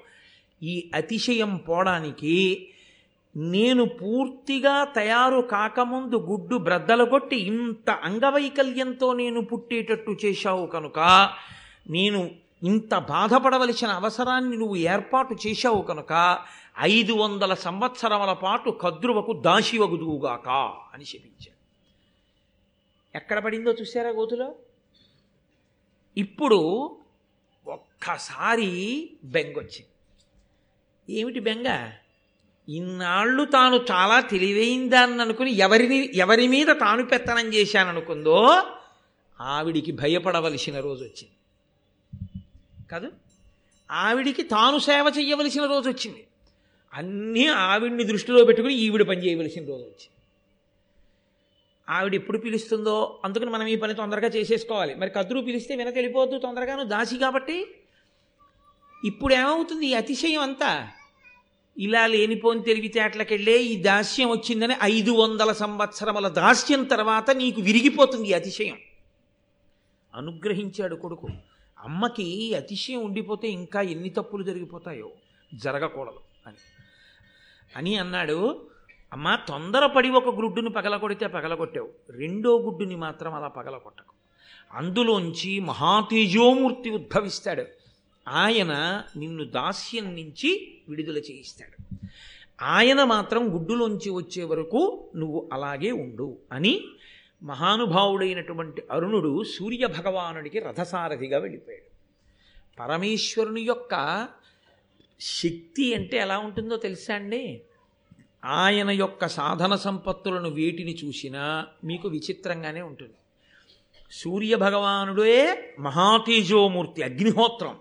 ఈ అతిశయం పోవడానికి నేను పూర్తిగా తయారు కాకముందు గుడ్డు బ్రద్దలు కొట్టి ఇంత అంగవైకల్యంతో నేను పుట్టేటట్టు చేశావు కనుక నేను ఇంత బాధపడవలసిన అవసరాన్ని నువ్వు ఏర్పాటు చేశావు కనుక ఐదు వందల సంవత్సరముల పాటు కద్రువకు దాశివగుదువుగాక అని శపించాడు. ఎక్కడ పడిందో చూసారా గోతులో? ఇప్పుడు ఒక్కసారి బెంగొచ్చింది. ఏమిటి బెంగ? ఇన్నాళ్ళు తాను చాలా తెలివైందాన్ని అనుకుని ఎవరిని ఎవరి మీద తాను పెత్తనం చేశాననుకుందో ఆవిడికి భయపడవలసిన రోజు వచ్చింది కాదు. ఆవిడికి తాను సేవ చేయవలసిన రోజు వచ్చింది. అన్నీ ఆవిడ్ని దృష్టిలో పెట్టుకుని ఈవిడ పని చేయవలసిన రోజు వచ్చింది. ఆవిడ ఎప్పుడు పిలుస్తుందో అందుకని మనం ఈ పని తొందరగా చేసేసుకోవాలి. మరి కదురు పిలిస్తే వెనక వెళ్ళిపోవద్దు తొందరగాను దాసి కాబట్టి ఇప్పుడు ఏమవుతుంది? ఈ అతిశయం అంతా ఇలా లేనిపోని తెలివితేటలకెళ్ళే ఈ దాస్యం వచ్చిందని ఐదు వందల సంవత్సరముల దాస్యం తర్వాత నీకు విరిగిపోతుంది ఈ అతిశయం. అనుగ్రహించాడు కొడుకు. అమ్మకి అతిశయం ఉండిపోతే ఇంకా ఎన్ని తప్పులు జరిగిపోతాయో జరగకూడదు అని. అని అన్నాడు అమ్మ తొందరపడి ఒక గుడ్డును పగలగొడితే పగలగొట్టావు. రెండో గుడ్డుని మాత్రం అలా పగలగొట్టకు. అందులోంచి మహాతేజోమూర్తి ఉద్భవిస్తాడు. ఆయన నిన్ను దాస్యం నుంచి విడుదల చేయిస్తాడు. ఆయన మాత్రం గుడ్డులోంచి వచ్చే వరకు నువ్వు అలాగే ఉండు అని మహానుభావుడైనటువంటి అరుణుడు సూర్య భగవానుడికి రథసారథిగా వెళ్ళిపోయాడు. పరమేశ్వరుని యొక్క శక్తి అంటే ఎలా ఉంటుందో తెలుసా అండి? ఆయన యొక్క సాధన సంపత్తులను వేటిని చూసినా మీకు విచిత్రంగానే ఉంటుంది. సూర్య భగవానుడే మహాతేజోమూర్తి అగ్నిహోత్రం.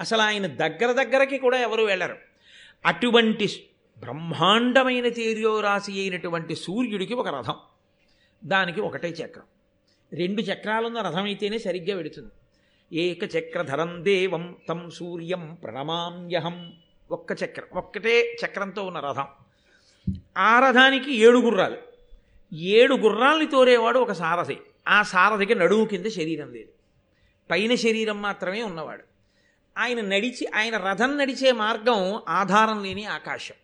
అసలు ఆయన దగ్గర దగ్గరకి కూడా ఎవరు వెళ్ళరు. అటువంటి బ్రహ్మాండమైన తేజోరాశి అయినటువంటి సూర్యుడికి ఒక రథం. దానికి ఒకటే చక్రం. రెండు చక్రాలున్న రథమైతేనే సరిగ్గా వెడుతుంది. ఏక చక్రధరం దేవం తం సూర్యం ప్రణమామ్యహం. ఒక్క చక్రం ఒక్కటే చక్రంతో ఉన్న రథం. ఆ రథానికి ఏడు గుర్రాలు. ఏడు గుర్రాల్ని తోరేవాడు ఒక సారథి. ఆ సారథికి నడుము కింద శరీరం లేదు. పైన శరీరం మాత్రమే ఉన్నవాడు. ఆయన నడిచి ఆయన రథం నడిచే మార్గం ఆధారం లేని ఆకాశం.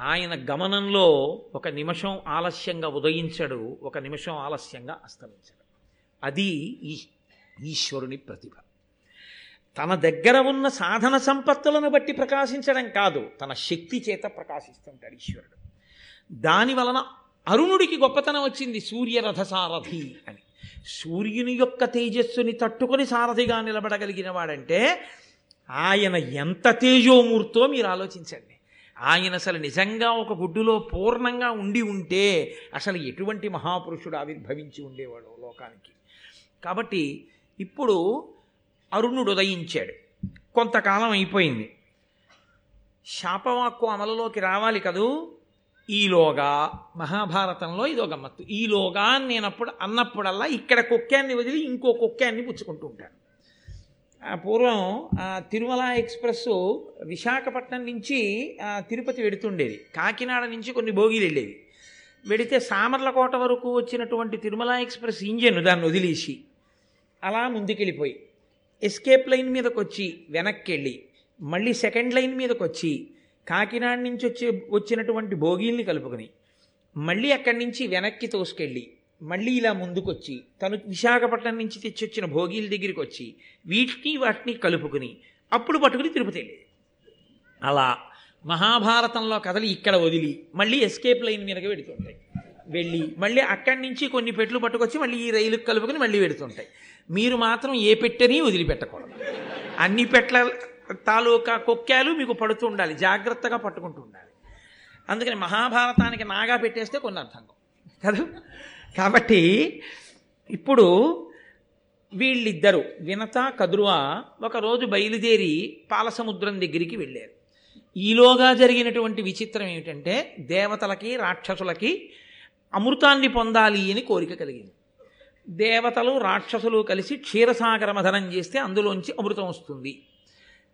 ఆయన గమనంలో ఒక నిమిషం ఆలస్యంగా ఉదయించడు ఒక నిమిషం ఆలస్యంగా అస్తమించడు. అది ఈ ఈశ్వరుని ప్రతిభ. తన దగ్గర ఉన్న సాధన సంపత్తులను బట్టి ప్రకాశించడం కాదు తన శక్తి చేత ప్రకాశిస్తుంటాడు ఈశ్వరుడు. దాని వలన అరుణుడికి గొప్పతనం వచ్చింది సూర్యరథ సారథి అని. సూర్యుని యొక్క తేజస్సుని తట్టుకొని సారథిగా నిలబడగలిగిన వాడంటే ఆయన ఎంత తేజోమూర్తో మీరు ఆలోచించండి. ఆయన అసలు నిజంగా ఒక గుడ్డులో పూర్ణంగా ఉండి ఉంటే అసలు ఎటువంటి మహాపురుషుడు ఆవిర్భవించి ఉండేవాడు లోకానికి. కాబట్టి ఇప్పుడు అరుణుడు ఉదయించాడు. కొంతకాలం అయిపోయింది. శాపవాక్కు అమలులోకి రావాలి కదూ? ఈలోగా మహాభారతంలో ఇదో గమ్మత్తు ఈలోగా నేను నేనప్పుడు అన్నప్పుడల్లా ఇక్కడ కుక్కాన్ని వదిలి ఇంకో కుక్కాన్ని పుచ్చుకుంటూ ఉంటాను. పూర్వం తిరుమల ఎక్స్ప్రెస్ విశాఖపట్నం నుంచి తిరుపతి వెడుతుండేది. కాకినాడ నుంచి కొన్ని బోగీలు వెళ్ళేవి. వెడితే సామర్లకోట వరకు వచ్చినటువంటి తిరుమల ఎక్స్ప్రెస్ ఇంజన్ దాన్ని వదిలేసి అలా ముందుకెళ్ళిపోయి ఎస్కేప్ లైన్ మీదకి వచ్చి వెనక్కి వెళ్ళి మళ్ళీ సెకండ్ లైన్ మీదకి వచ్చి కాకినాడ నుంచి వచ్చి వచ్చినటువంటి బోగీల్ని కలుపుకుని మళ్ళీ అక్కడి నుంచి వెనక్కి తోసుకెళ్ళి మళ్ళీ ఇలా ముందుకొచ్చి తను విశాఖపట్నం నుంచి తెచ్చొచ్చిన భోగీల దగ్గరికి వచ్చి వీటిని వాటిని కలుపుకుని అప్పుడు పట్టుకుని తిరుపతి వెళ్ళేది. అలా మహాభారతంలో కథలు ఇక్కడ వదిలి మళ్ళీ ఎస్కేప్ లైన్ మీదకి పెడుతుంటాయి వెళ్ళి మళ్ళీ అక్కడి నుంచి కొన్ని పెట్లు పట్టుకొచ్చి మళ్ళీ ఈ రైలుకి కలుపుకొని మళ్ళీ పెడుతుంటాయి మీరు మాత్రం ఏ పెట్టని వదిలిపెట్టకూడదు. అన్ని పెట్ల తాలూకా కొక్కాలు మీకు పడుతూ ఉండాలి జాగ్రత్తగా పట్టుకుంటూ ఉండాలి. అందుకని మహాభారతానికి నాగా పెట్టేస్తే కొన్ని అర్థం కదా? కాబట్టి ఇప్పుడు వీళ్ళిద్దరూ వినత కదురువ ఒకరోజు బయలుదేరి పాలసముద్రం దగ్గరికి వెళ్ళారు. ఈలోగా జరిగినటువంటి విచిత్రం ఏమిటంటే దేవతలకి రాక్షసులకి అమృతాన్ని పొందాలి అని కోరిక కలిగింది. దేవతలు రాక్షసులు కలిసి క్షీరసాగర మథనం చేస్తే అందులోంచి అమృతం వస్తుంది.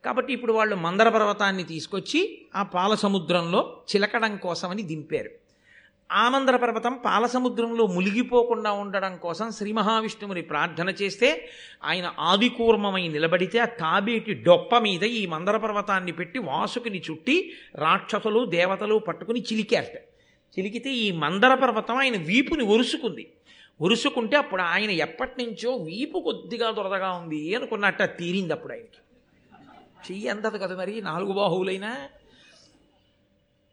కాబట్టి ఇప్పుడు వాళ్ళు మందర పర్వతాన్ని తీసుకొచ్చి ఆ పాలసముద్రంలో చిలకడం కోసమని దింపారు. ఆ మందర పర్వతం పాలసముద్రంలో మునిగిపోకుండా ఉండడం కోసం శ్రీ మహావిష్ణువుని ప్రార్థన చేస్తే ఆయన ఆదికూర్మమై నిలబడితే ఆ తాబేటి డొప్ప మీద ఈ మందర పర్వతాన్ని పెట్టి వాసుకుని చుట్టి రాక్షసులు దేవతలు పట్టుకుని చిలికారట. చిలికితే ఈ మందర పర్వతం ఆయన వీపుని ఒరుసుకుంది. ఒరుసుకుంటే అప్పుడు ఆయన ఎప్పటి నుంచో వీపు కొద్దిగా దొరదగా ఉంది అనుకున్నట్ట తీరింది అప్పుడు ఆయనకి. చెయ్యి అందదు కదా మరి నాలుగు బాహువులైనా?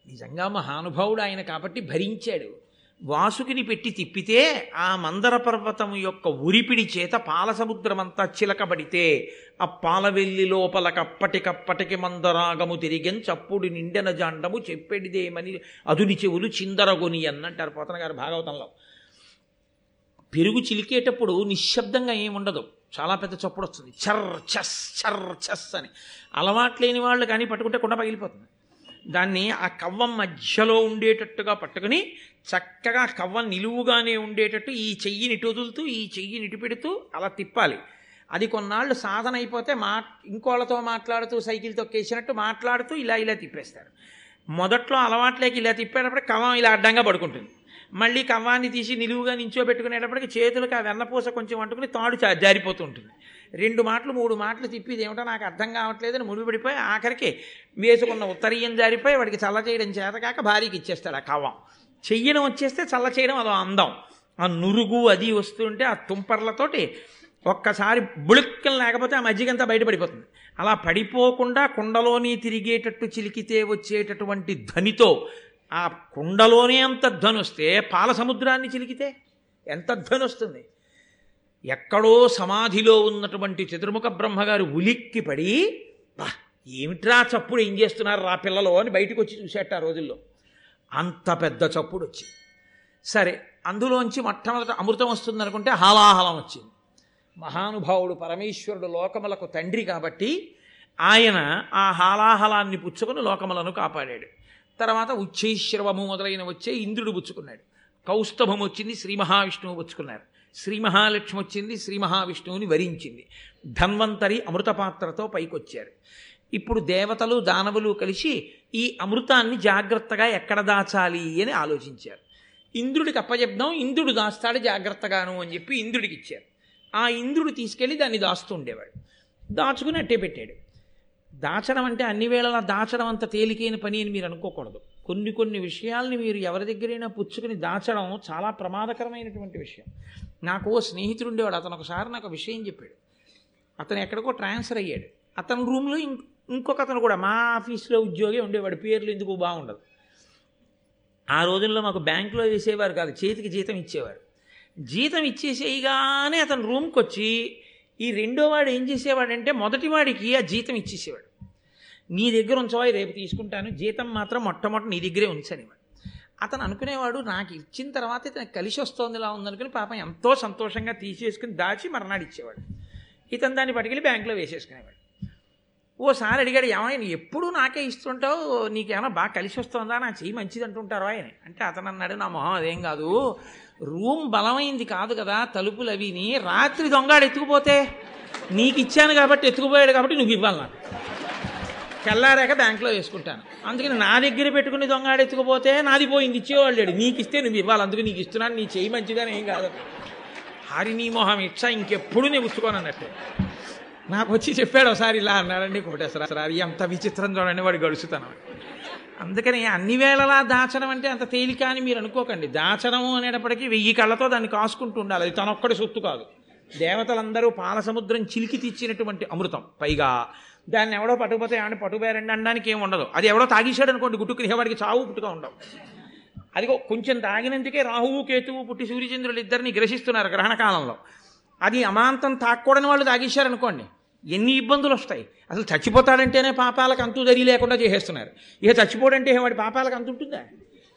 నిజంగా మహానుభావుడు ఆయన కాబట్టి భరించాడు. వాసుకిని పెట్టి తిప్పితే ఆ మందర పర్వతం యొక్క ఉరిపిడి చేత పాలసముద్రమంతా చిలకబడితే ఆ పాలవెల్లి లోపల కప్పటికప్పటికి మందరాగము తిరిగెన్ చప్పుడు నిండెన జాండము చెప్పెడిదేమని అదుని చెవులు చిందరగొని అన్నంటారు పోతన గారు భాగవతంలో. పెరుగు చిలికేటప్పుడు నిశ్శబ్దంగా ఏముండదు. చాలా పెద్ద చప్పుడు వస్తుంది చర్ చస్ చర్ చస్ అని. అలవాట్లేని వాళ్ళు కానీ పట్టుకుంటే కుండ పగిలిపోతుంది. దాన్ని ఆ కవ్వం మధ్యలో ఉండేటట్టుగా పట్టుకుని చక్కగా కవ్వం నిలువుగానే ఉండేటట్టు ఈ చెయ్యిని ఇటు వదులుతూ ఈ చెయ్యిని ఇటు పెడుతూ అలా తిప్పాలి. అది కొన్నాళ్ళు సాధన అయిపోతే మా ఇంకోళ్ళతో మాట్లాడుతూ సైకిల్ తొక్కేసినట్టు మాట్లాడుతూ ఇలా ఇలా తిప్పేస్తారు. మొదట్లో అలవాట్లేకి ఇలా తిప్పేటప్పుడు కవ్వం ఇలా అడ్డంగా పడుకుంటుంది. మళ్ళీ కవ్వాన్ని తీసి నిలువుగా నించోబెట్టుకునేటప్పటికి చేతులకు ఆ వెన్నపూస కొంచెం అంటుకుని తాడు జారిపోతూ ఉంటుంది. రెండు మాటలు మూడు మాటలు తిప్పి ఏమిటో నాకు అర్థం కావట్లేదని ముడిపడిపోయి ఆఖరికి వేసుకున్న ఉత్తరీయం జారిపోయి వాడికి చల్ల చేయడం చేతకాక భార్యకి ఇచ్చేస్తాడు ఆ కవ్వం. చెయ్యడం వచ్చేస్తే చల్ల చేయడం అదో అందం. ఆ నురుగు అది వస్తుంటే ఆ తుంపర్లతోటి ఒక్కసారి బుళుక్కలు లేకపోతే ఆ మజ్జిగంతా బయటపడిపోతుంది. అలా పడిపోకుండా కుండలోని తిరిగేటట్టు చిలికితే వచ్చేటటువంటి ధ్వనితో ఆ కుండలోనే అంత ధ్వని వస్తే పాల సముద్రాన్ని చిలికితే ఎంత ధ్వని వస్తుంది? ఎక్కడో సమాధిలో ఉన్నటువంటి చతుర్ముఖ బ్రహ్మగారు ఉలిక్కి పడి "బా, ఏమిట్రా చప్పుడు ఏం చేస్తున్నారు రా పిల్లలు? అని బయటకు వచ్చి చూసేట ఆ రోజుల్లో. అంత పెద్ద చప్పుడు వచ్చింది. సరే అందులోంచి మొట్టమొదట అమృతం వస్తుంది అనుకుంటే హాలాహలం వచ్చింది. మహానుభావుడు పరమేశ్వరుడు లోకములకు తండ్రి కాబట్టి ఆయన ఆ హాలాహలాన్ని పుచ్చుకొని లోకములను కాపాడాడు. తర్వాత ఉచ్చైశ్రవము మొదలైన వచ్చే ఇంద్రుడు పుచ్చుకున్నాడు. కౌస్తభం వచ్చింది శ్రీ మహావిష్ణువు పుచ్చుకున్నారు. శ్రీ మహాలక్ష్మి వచ్చింది శ్రీ మహావిష్ణువుని వరించింది. ధన్వంతరి అమృతపాత్రతో పైకొచ్చారు. ఇప్పుడు దేవతలు దానవులు కలిసి ఈ అమృతాన్ని జాగ్రత్తగా ఎక్కడ దాచాలి అని ఆలోచించారు. ఇంద్రుడికి అప్పజెప్దాం ఇంద్రుడు దాస్తాడు జాగ్రత్తగాను అని చెప్పి ఇంద్రుడికి ఇచ్చారు. ఆ ఇంద్రుడు తీసుకెళ్ళి దాన్ని దాస్తూ ఉండేవాడు. దాచుకుని అట్టే పెట్టాడు. దాచడం అంటే అన్ని వేళలా దాచడం అంత తేలికైన పని అని మీరు అనుకోకూడదు. కొన్ని కొన్ని విషయాల్ని మీరు ఎవరి దగ్గరైనా పుచ్చుకుని దాచడం చాలా ప్రమాదకరమైనటువంటి విషయం. నాకు ఓ స్నేహితుడు ఉండేవాడు. అతను ఒకసారి నాకు విషయం చెప్పాడు. అతను ఎక్కడికో ట్రాన్స్ఫర్ అయ్యాడు. అతని రూమ్లో ఇంకొక అతను కూడా మా ఆఫీస్లో ఉద్యోగి ఉండేవాడు. పేర్లు ఎందుకు బాగుండదు. ఆ రోజుల్లో మాకు బ్యాంకులో వేసేవారు కాదు చేతికి జీతం ఇచ్చేవారు. జీతం ఇచ్చేసేయగానే అతను రూమ్కి వచ్చి ఈ రెండో వాడు ఏం చేసేవాడంటే మొదటి వాడికి ఆ జీతం ఇచ్చేసేవాడు. నీ దగ్గర ఉంచవా? రేపు తీసుకుంటాను. జీతం మాత్రం మొట్టమొదటి నీ దగ్గరే ఉంచనివాడు అతను అనుకునేవాడు నాకు ఇచ్చిన తర్వాత ఇతను కలిసి వస్తోంది ఇలా ఉందనుకుని పాపం ఎంతో సంతోషంగా తీసేసుకుని దాచి మర్నాడు ఇచ్చేవాడు ఇతను దాన్ని పట్టుకెళ్ళి బ్యాంకులో వేసేసుకునేవాడు. ఓసారి అడిగాడు ఏమైనా ఎప్పుడు నాకే ఇస్తుంటావు? నీకేమైనా బాగా కలిసి వస్తుందా నా చెయ్యి మంచిది అంటుంటారు ఆయన అంటే అతను అన్నాడు నా మొహం అదేం కాదు. రూమ్ బలమైంది కాదు కదా తలుపులు అవిని రాత్రి దొంగాడు ఎత్తుకుపోతే నీకు ఇచ్చాను కాబట్టి ఎత్తుకుపోయాడు కాబట్టి నువ్వు ఇవ్వాలి నాకు తెల్లారాక బ్యాంకులో వేసుకుంటాను. అందుకని నా దగ్గర పెట్టుకుని దొంగ ఎత్తుకుపోతే నాది పోయింది ఇచ్చేవాళ్ళు లేడు. నీకు ఇస్తే నువ్వు ఇవ్వాలి అందుకు నీకు ఇస్తున్నాను నీ చెయ్యి మంచిదని ఏం కాదు. హరిణీ మొహం ఇచ్చా ఇంకెప్పుడు నేను పుచ్చుకోను అన్నట్టు. నాకు వచ్చి చెప్పాడు ఒకసారి ఇలా అన్నాడండి కోటేశ్వరరావు ఎంత విచిత్రం చూడండి వాడు గడుచుతాను అందుకని అన్ని వేళలా దాచడం అంటే అంత తేలిక అని మీరు అనుకోకండి. దాచడం అనేటప్పటికీ వెయ్యి కళ్ళతో దాన్ని కాసుకుంటూ ఉండాలి. అది తనొక్కడి సొత్తు కాదు. దేవతలందరూ పాల సముద్రం చిలికి తెచ్చినటువంటి అమృతం. పైగా దాన్ని ఎవడో పట్టుకుపోతే ఏమన్నా పట్టుకుపోయారండి అనడానికి ఏమి ఉండదు. అది ఎవడో తాగేశాడు అనుకోండి గుట్టుకుని వాడికి చావు పుట్టుక ఉండవు. అదిగో కొంచెం తాగినందుకే రాహువు కేతువు పుట్టి సూర్యచంద్రులు ఇద్దరిని గ్రహిస్తున్నారు గ్రహణ కాలంలో. అది అమాంతం తాక్కూడని వాళ్ళు తాగేశారనుకోండి ఎన్ని ఇబ్బందులు వస్తాయి. అసలు చచ్చిపోతాడంటేనే పాపాలకు అంతు దరి లేకుండా చేసేస్తున్నారు. ఇక చచ్చిపోడంటే వాడి పాపాలకు అంతు ఉంటుందా?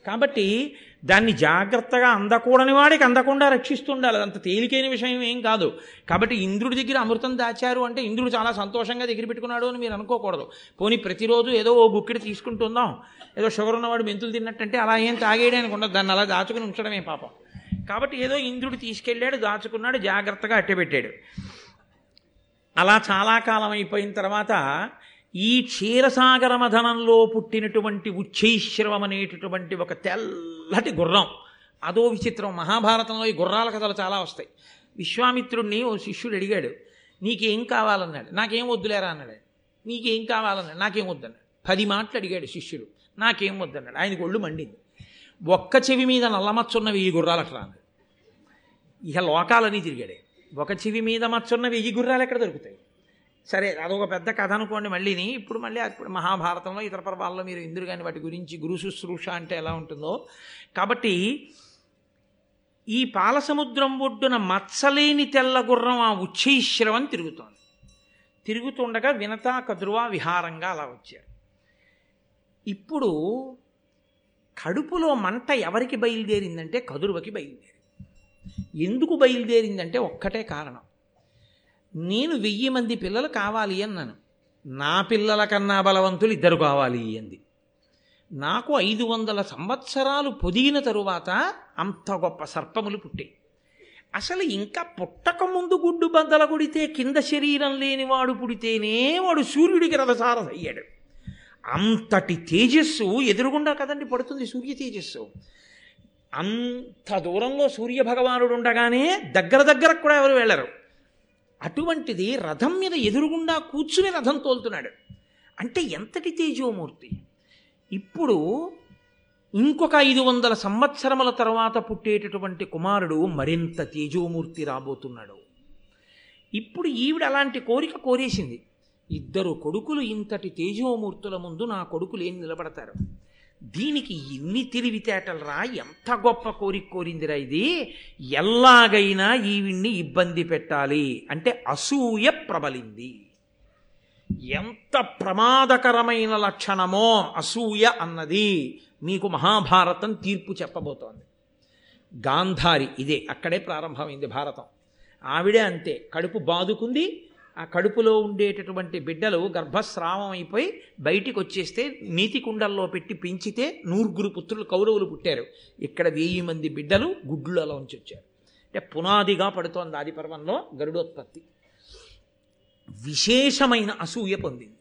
కాబట్టి దాన్ని జాగ్రత్తగా అందకూడని వాడికి అందకుండా రక్షిస్తుండాలి. అదంత తేలికైన విషయం ఏం కాదు. కాబట్టి ఇంద్రుడి దగ్గర అమృతం దాచారు అంటే ఇంద్రుడు చాలా సంతోషంగా దగ్గర పెట్టుకున్నాడు అని మీరు అనుకోకూడదు. పోనీ ప్రతిరోజు ఏదో ఓ గుక్కిడి తీసుకుంటుందాం. ఏదో షుగర్ ఉన్నవాడు మెంతులు తిన్నట్టంటే అలా ఏం తాగేయడానికి ఉండదు. దాన్ని అలా దాచుకుని ఉంచడమే పాపం. కాబట్టి ఏదో ఇంద్రుడు తీసుకెళ్ళాడు దాచుకున్నాడు జాగ్రత్తగా అట్టెపెట్టాడు అలా చాలా కాలం అయిపోయిన తర్వాత ఈ క్షీరసాగర మథనంలో పుట్టినటువంటి ఉచ్చైశ్రవం అనేటటువంటి ఒక తెల్లటి గుర్రం. అదో విచిత్రం. మహాభారతంలో ఈ గుర్రాల కథలు చాలా వస్తాయి. విశ్వామిత్రుడిని ఓ శిష్యుడు అడిగాడు నీకేం కావాలన్నాడు? నాకేం వద్దులేరా? అన్నాడు. నీకేం కావాలన్నాడు? నాకేం వద్దన్నాడు. పది మాటలు అడిగాడు శిష్యుడు. నాకేం వద్దన్నాడు? ఆయనకు ఒళ్ళు మండింది. ఒక్క చెవి మీద నల్లమచ్చున్నవి వెయ్యి గుర్రాలట్రా అన్నాడు ఇక లోకాలని తిరిగాడే. ఒక చెవి మీద మచ్చున్న వెయ్యి గుర్రాలు ఎక్కడ దొరుకుతాయి? సరే అదొక పెద్ద కథ అనుకోండి మళ్ళీని. ఇప్పుడు మళ్ళీ అప్పుడు మహాభారతంలో ఇతర పర్వాల్లో మీరు ఇందురు కానీ వాటి గురించి గురు శుశ్రూష అంటే ఎలా ఉంటుందో. కాబట్టి ఈ పాలసముద్రం ఒడ్డున మచ్చలేని తెల్ల గుర్రం ఆ ఉచ్చైశ్రవం తిరుగుతోంది. తిరుగుతుండగా వినతా కదురువా విహారంగా అలా వచ్చారు. ఇప్పుడు కడుపులో మంట ఎవరికి బయలుదేరిందంటే కదురువకి బయలుదేరింది. ఎందుకు బయలుదేరిందంటే ఒక్కటే కారణం. నేను వెయ్యి మంది పిల్లలు కావాలి అన్నాను. నా పిల్లల కన్నా బలవంతులు ఇద్దరు కావాలి అంది. నాకు ఐదు వందల సంవత్సరాలు పొదిగిన తరువాత అంత గొప్ప సర్పములు పుట్టాయి అసలు ఇంకా పుట్టక ముందు గుడ్డు బద్దల కొడితే కింద శరీరం లేనివాడు పుడితేనే వాడు సూర్యుడికి రథసారథ అయ్యాడు. అంతటి తేజస్సు ఎదురుగుండా కదండి పడుతుంది సూర్య తేజస్సు. అంత దూరంలో సూర్యభగవానుడు ఉండగానే దగ్గర దగ్గరకు కూడా ఎవరు వెళ్ళరు. అటువంటిది రథం మీద ఎదురుగుండా కూర్చుని రథం తోలుతున్నాడు. అంటే ఎంతటి తేజోమూర్తి? ఇప్పుడు ఇంకొక ఐదు వందల సంవత్సరముల తర్వాత పుట్టేటటువంటి కుమారుడు మరింత తేజోమూర్తి రాబోతున్నాడు. ఇప్పుడు ఈవిడ అలాంటి కోరిక కోరేసింది. ఇద్దరు కొడుకులు ఇంతటి తేజోమూర్తుల ముందు నా కొడుకులు ఏం నిలబడతారు? దీనికి ఇన్ని తెలివితేటలరా ఎంత గొప్ప కోరిక కోరిందిరా ఇది? ఎల్లాగైనా ఈవిణ్ణి ఇబ్బంది పెట్టాలి. అంటే అసూయ ప్రబలింది. ఎంత ప్రమాదకరమైన లక్షణమో అసూయ అన్నది మీకు మహాభారతం తీర్పు చెప్పబోతోంది. గాంధారి ఇదే అక్కడే ప్రారంభమైంది భారతం. ఆవిడే అంతే కడుపు బాదుకుంది ఆ కడుపులో ఉండేటటువంటి బిడ్డలు గర్భస్రావం అయిపోయి బయటికి వచ్చేస్తే నీతి కుండల్లో పెట్టి పెంచితే నూరుగురు పుత్రులు కౌరవులు పుట్టారు. ఇక్కడ వెయ్యి మంది బిడ్డలు గుడ్లలోంచి వచ్చారు. అంటే పునాదిగా పడుతోంది ఆది పర్వంలో గరుడోత్పత్తి. విశేషమైన అసూయ పొందింది.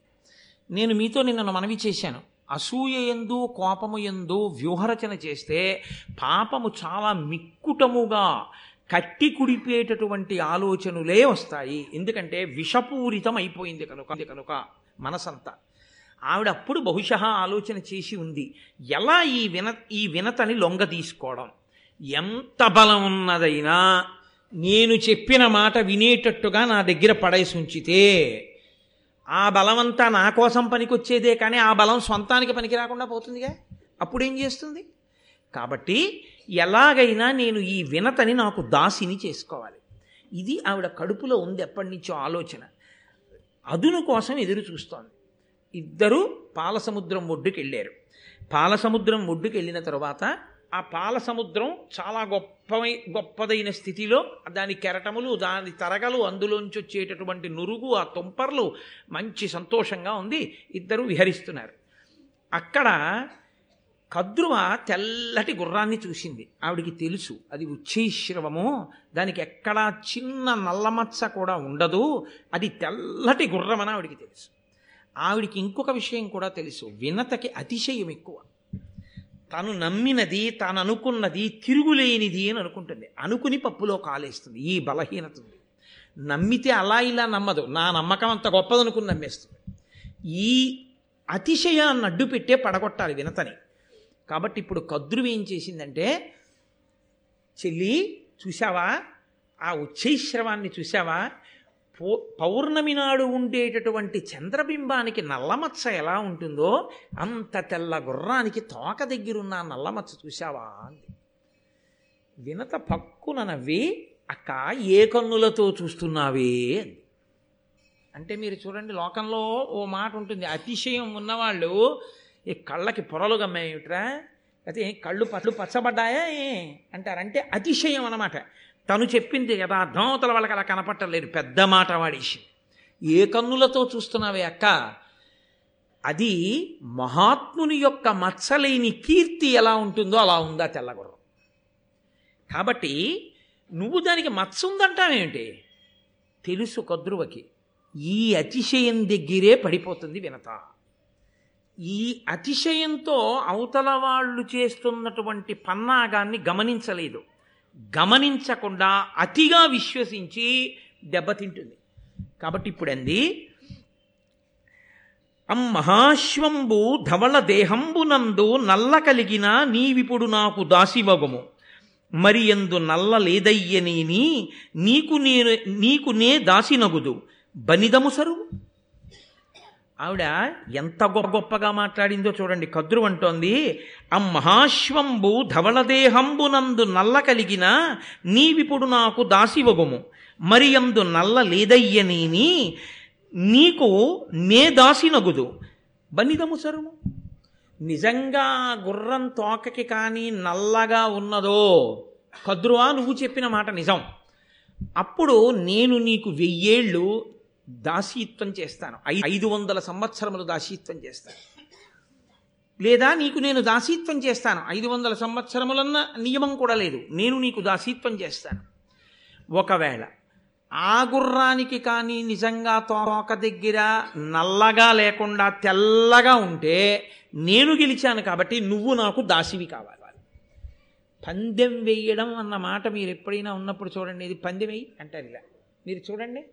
నేను మీతో నిన్న మనవి చేశాను. అసూయ ఎందు కోపము ఎందు వ్యూహరచన చేస్తే పాపము చాలా మిక్కుటముగా కట్టి కుడిపేటటువంటి ఆలోచనలే వస్తాయి. ఎందుకంటే విషపూరితం అయిపోయింది కనుక కనుక మనసంతా. ఆవిడ అప్పుడు బహుశా ఆలోచన చేసి ఉంది. ఎలా ఈ విన ఈ వినతని లొంగ తీసుకోవడం? ఎంత బలం ఉన్నదైనా నేను చెప్పిన మాట వినేటట్టుగా నా దగ్గర పడేసి ఉంచితే ఆ బలమంతా నా కోసం పనికొచ్చేదే కానీ ఆ బలం సొంతానికి పనికి రాకుండా పోతుందిగా? అప్పుడేం చేస్తుంది? కాబట్టి ఎలాగైనా నేను ఈ వినతని నాకు దాసిని చేసుకోవాలి. ఇది ఆవిడ కడుపులో ఉంది ఎప్పటి నుంచో ఆలోచన. అదును కోసం ఎదురు చూస్తోంది. ఇద్దరూ పాలసముద్రం ఒడ్డుకి వెళ్ళారు పాలసముద్రం ఒడ్డుకి వెళ్ళిన తర్వాత ఆ పాలసముద్రం చాలా గొప్పమై గొప్పదైన స్థితిలో దాని కెరటములు దాని తరగలు అందులోంచి వచ్చేటటువంటి నురుగు ఆ తుంపర్లు మంచి సంతోషంగా ఉంది. ఇద్దరు విహరిస్తున్నారు. అక్కడ కద్రువ తెల్లటి గుర్రాన్ని చూసింది. ఆవిడికి తెలుసు అది ఉచ్చైశ్రవము. దానికి ఎక్కడా చిన్న నల్లమచ్చ కూడా ఉండదు. అది తెల్లటి గుర్రం అని ఆవిడికి తెలుసు. ఆవిడికి ఇంకొక విషయం కూడా తెలుసు. వినతకి అతిశయం ఎక్కువ. తను నమ్మినది తాను అనుకున్నది తిరుగులేనిది అని అనుకుంటుంది. అనుకుని పప్పులో కాలేస్తుంది ఈ బలహీనత ఉంది నమ్మితే అలా ఇలా నమ్మదు. నా నమ్మకం అంత గొప్పదనుకుని నమ్మేస్తుంది. ఈ అతిశయాన్ని అడ్డు పెట్టే పడగొట్టాలి వినతని. కాబట్టి ఇప్పుడు కద్రువి ఏం చేసిందంటే చెల్లి చూసావా ఆ ఉచ్చైశ్రవాన్ని చూసావా పౌ పౌర్ణమి నాడు ఉండేటటువంటి చంద్రబింబానికి నల్లమచ్చ ఎలా ఉంటుందో అంత తెల్ల గుర్రానికి తోక దగ్గరున్న నల్లమచ్చ చూసావా అంది. వినత పక్కున నవ్వి అక్క ఏ కన్నులతో చూస్తున్నావే అంది. అంటే మీరు చూడండి లోకంలో ఓ మాట ఉంటుంది అతిశయం ఉన్నవాళ్ళు ఈ కళ్ళకి పొరలు గమ్మేమిట్రా అయితే కళ్ళు పట్లు పచ్చబడ్డాయా అంటారంటే అతిశయం అనమాట తను చెప్పింది కదా అవతల వాళ్ళకి అలా కనపట్టలేదు పెద్ద మాట వాడేసి ఏ కన్నులతో చూస్తున్నావే అక్క? అది మహాత్ముని యొక్క మచ్చలేని కీర్తి ఎలా ఉంటుందో అలా ఉందా తెల్లగుర్రం. కాబట్టి నువ్వు దానికి మచ్చ ఉందంటావేమిటి తెలుసు కద్రువకి. ఈ అతిశయం దగ్గరే పడిపోతుంది వినత. ఈ అతిశయంతో అవతల వాళ్ళు చేస్తున్నటువంటి పన్నాగాన్ని గమనించలేదు. గమనించకుండా అతిగా విశ్వసించి దెబ్బతింటుంది. కాబట్టి ఇప్పుడు అంది అమ్మహాశ్వంబు ధవళ దేహంబునందు నల్ల కలిగిన నీవిప్పుడు నాకు దాసివగము మరి ఎందు నల్ల లేదయ్యనేని నీకు నేను నీకు నే దాసినగుదు. బనిదము సరువు ఆవిడ ఎంత గొప్ప గొప్పగా మాట్లాడిందో చూడండి. కద్రు అంటోంది అమ్మహాశ్వంబు ధవళదేహంబునందు నల్ల కలిగిన నీవిప్పుడు నాకు దాసివగుము. మరి అందు నల్ల లేదయ్యనేని నీకు నే దాసినగుదు. బనిదము సరుము. నిజంగా గుర్రం తోకకి కానీ నల్లగా ఉన్నదో కద్రువా నువ్వు చెప్పిన మాట నిజం. అప్పుడు నేను నీకు వెయ్యేళ్ళు దాసీత్వం చేస్తాను. ఐ- ఐదు వందల సంవత్సరములు దాసీత్వం చేస్తాను. లేదా నీకు నేను దాసీత్వం చేస్తాను. ఐదు వందల సంవత్సరములన్న నియమం కూడా లేదు. నేను నీకు దాసీత్వం చేస్తాను. ఒకవేళ ఆ గుర్రానికి కానీ నిజంగా తోక దగ్గర నల్లగా లేకుండా తెల్లగా ఉంటే నేను గెలిచాను కాబట్టి నువ్వు నాకు దాసివి కావాలి. పందెం వేయడం అన్న మాట మీరు ఎప్పుడైనా ఉన్నప్పుడు చూడండి. ఇది పందెం వేయి అంటారు ఇలా. మీరు చూడండి.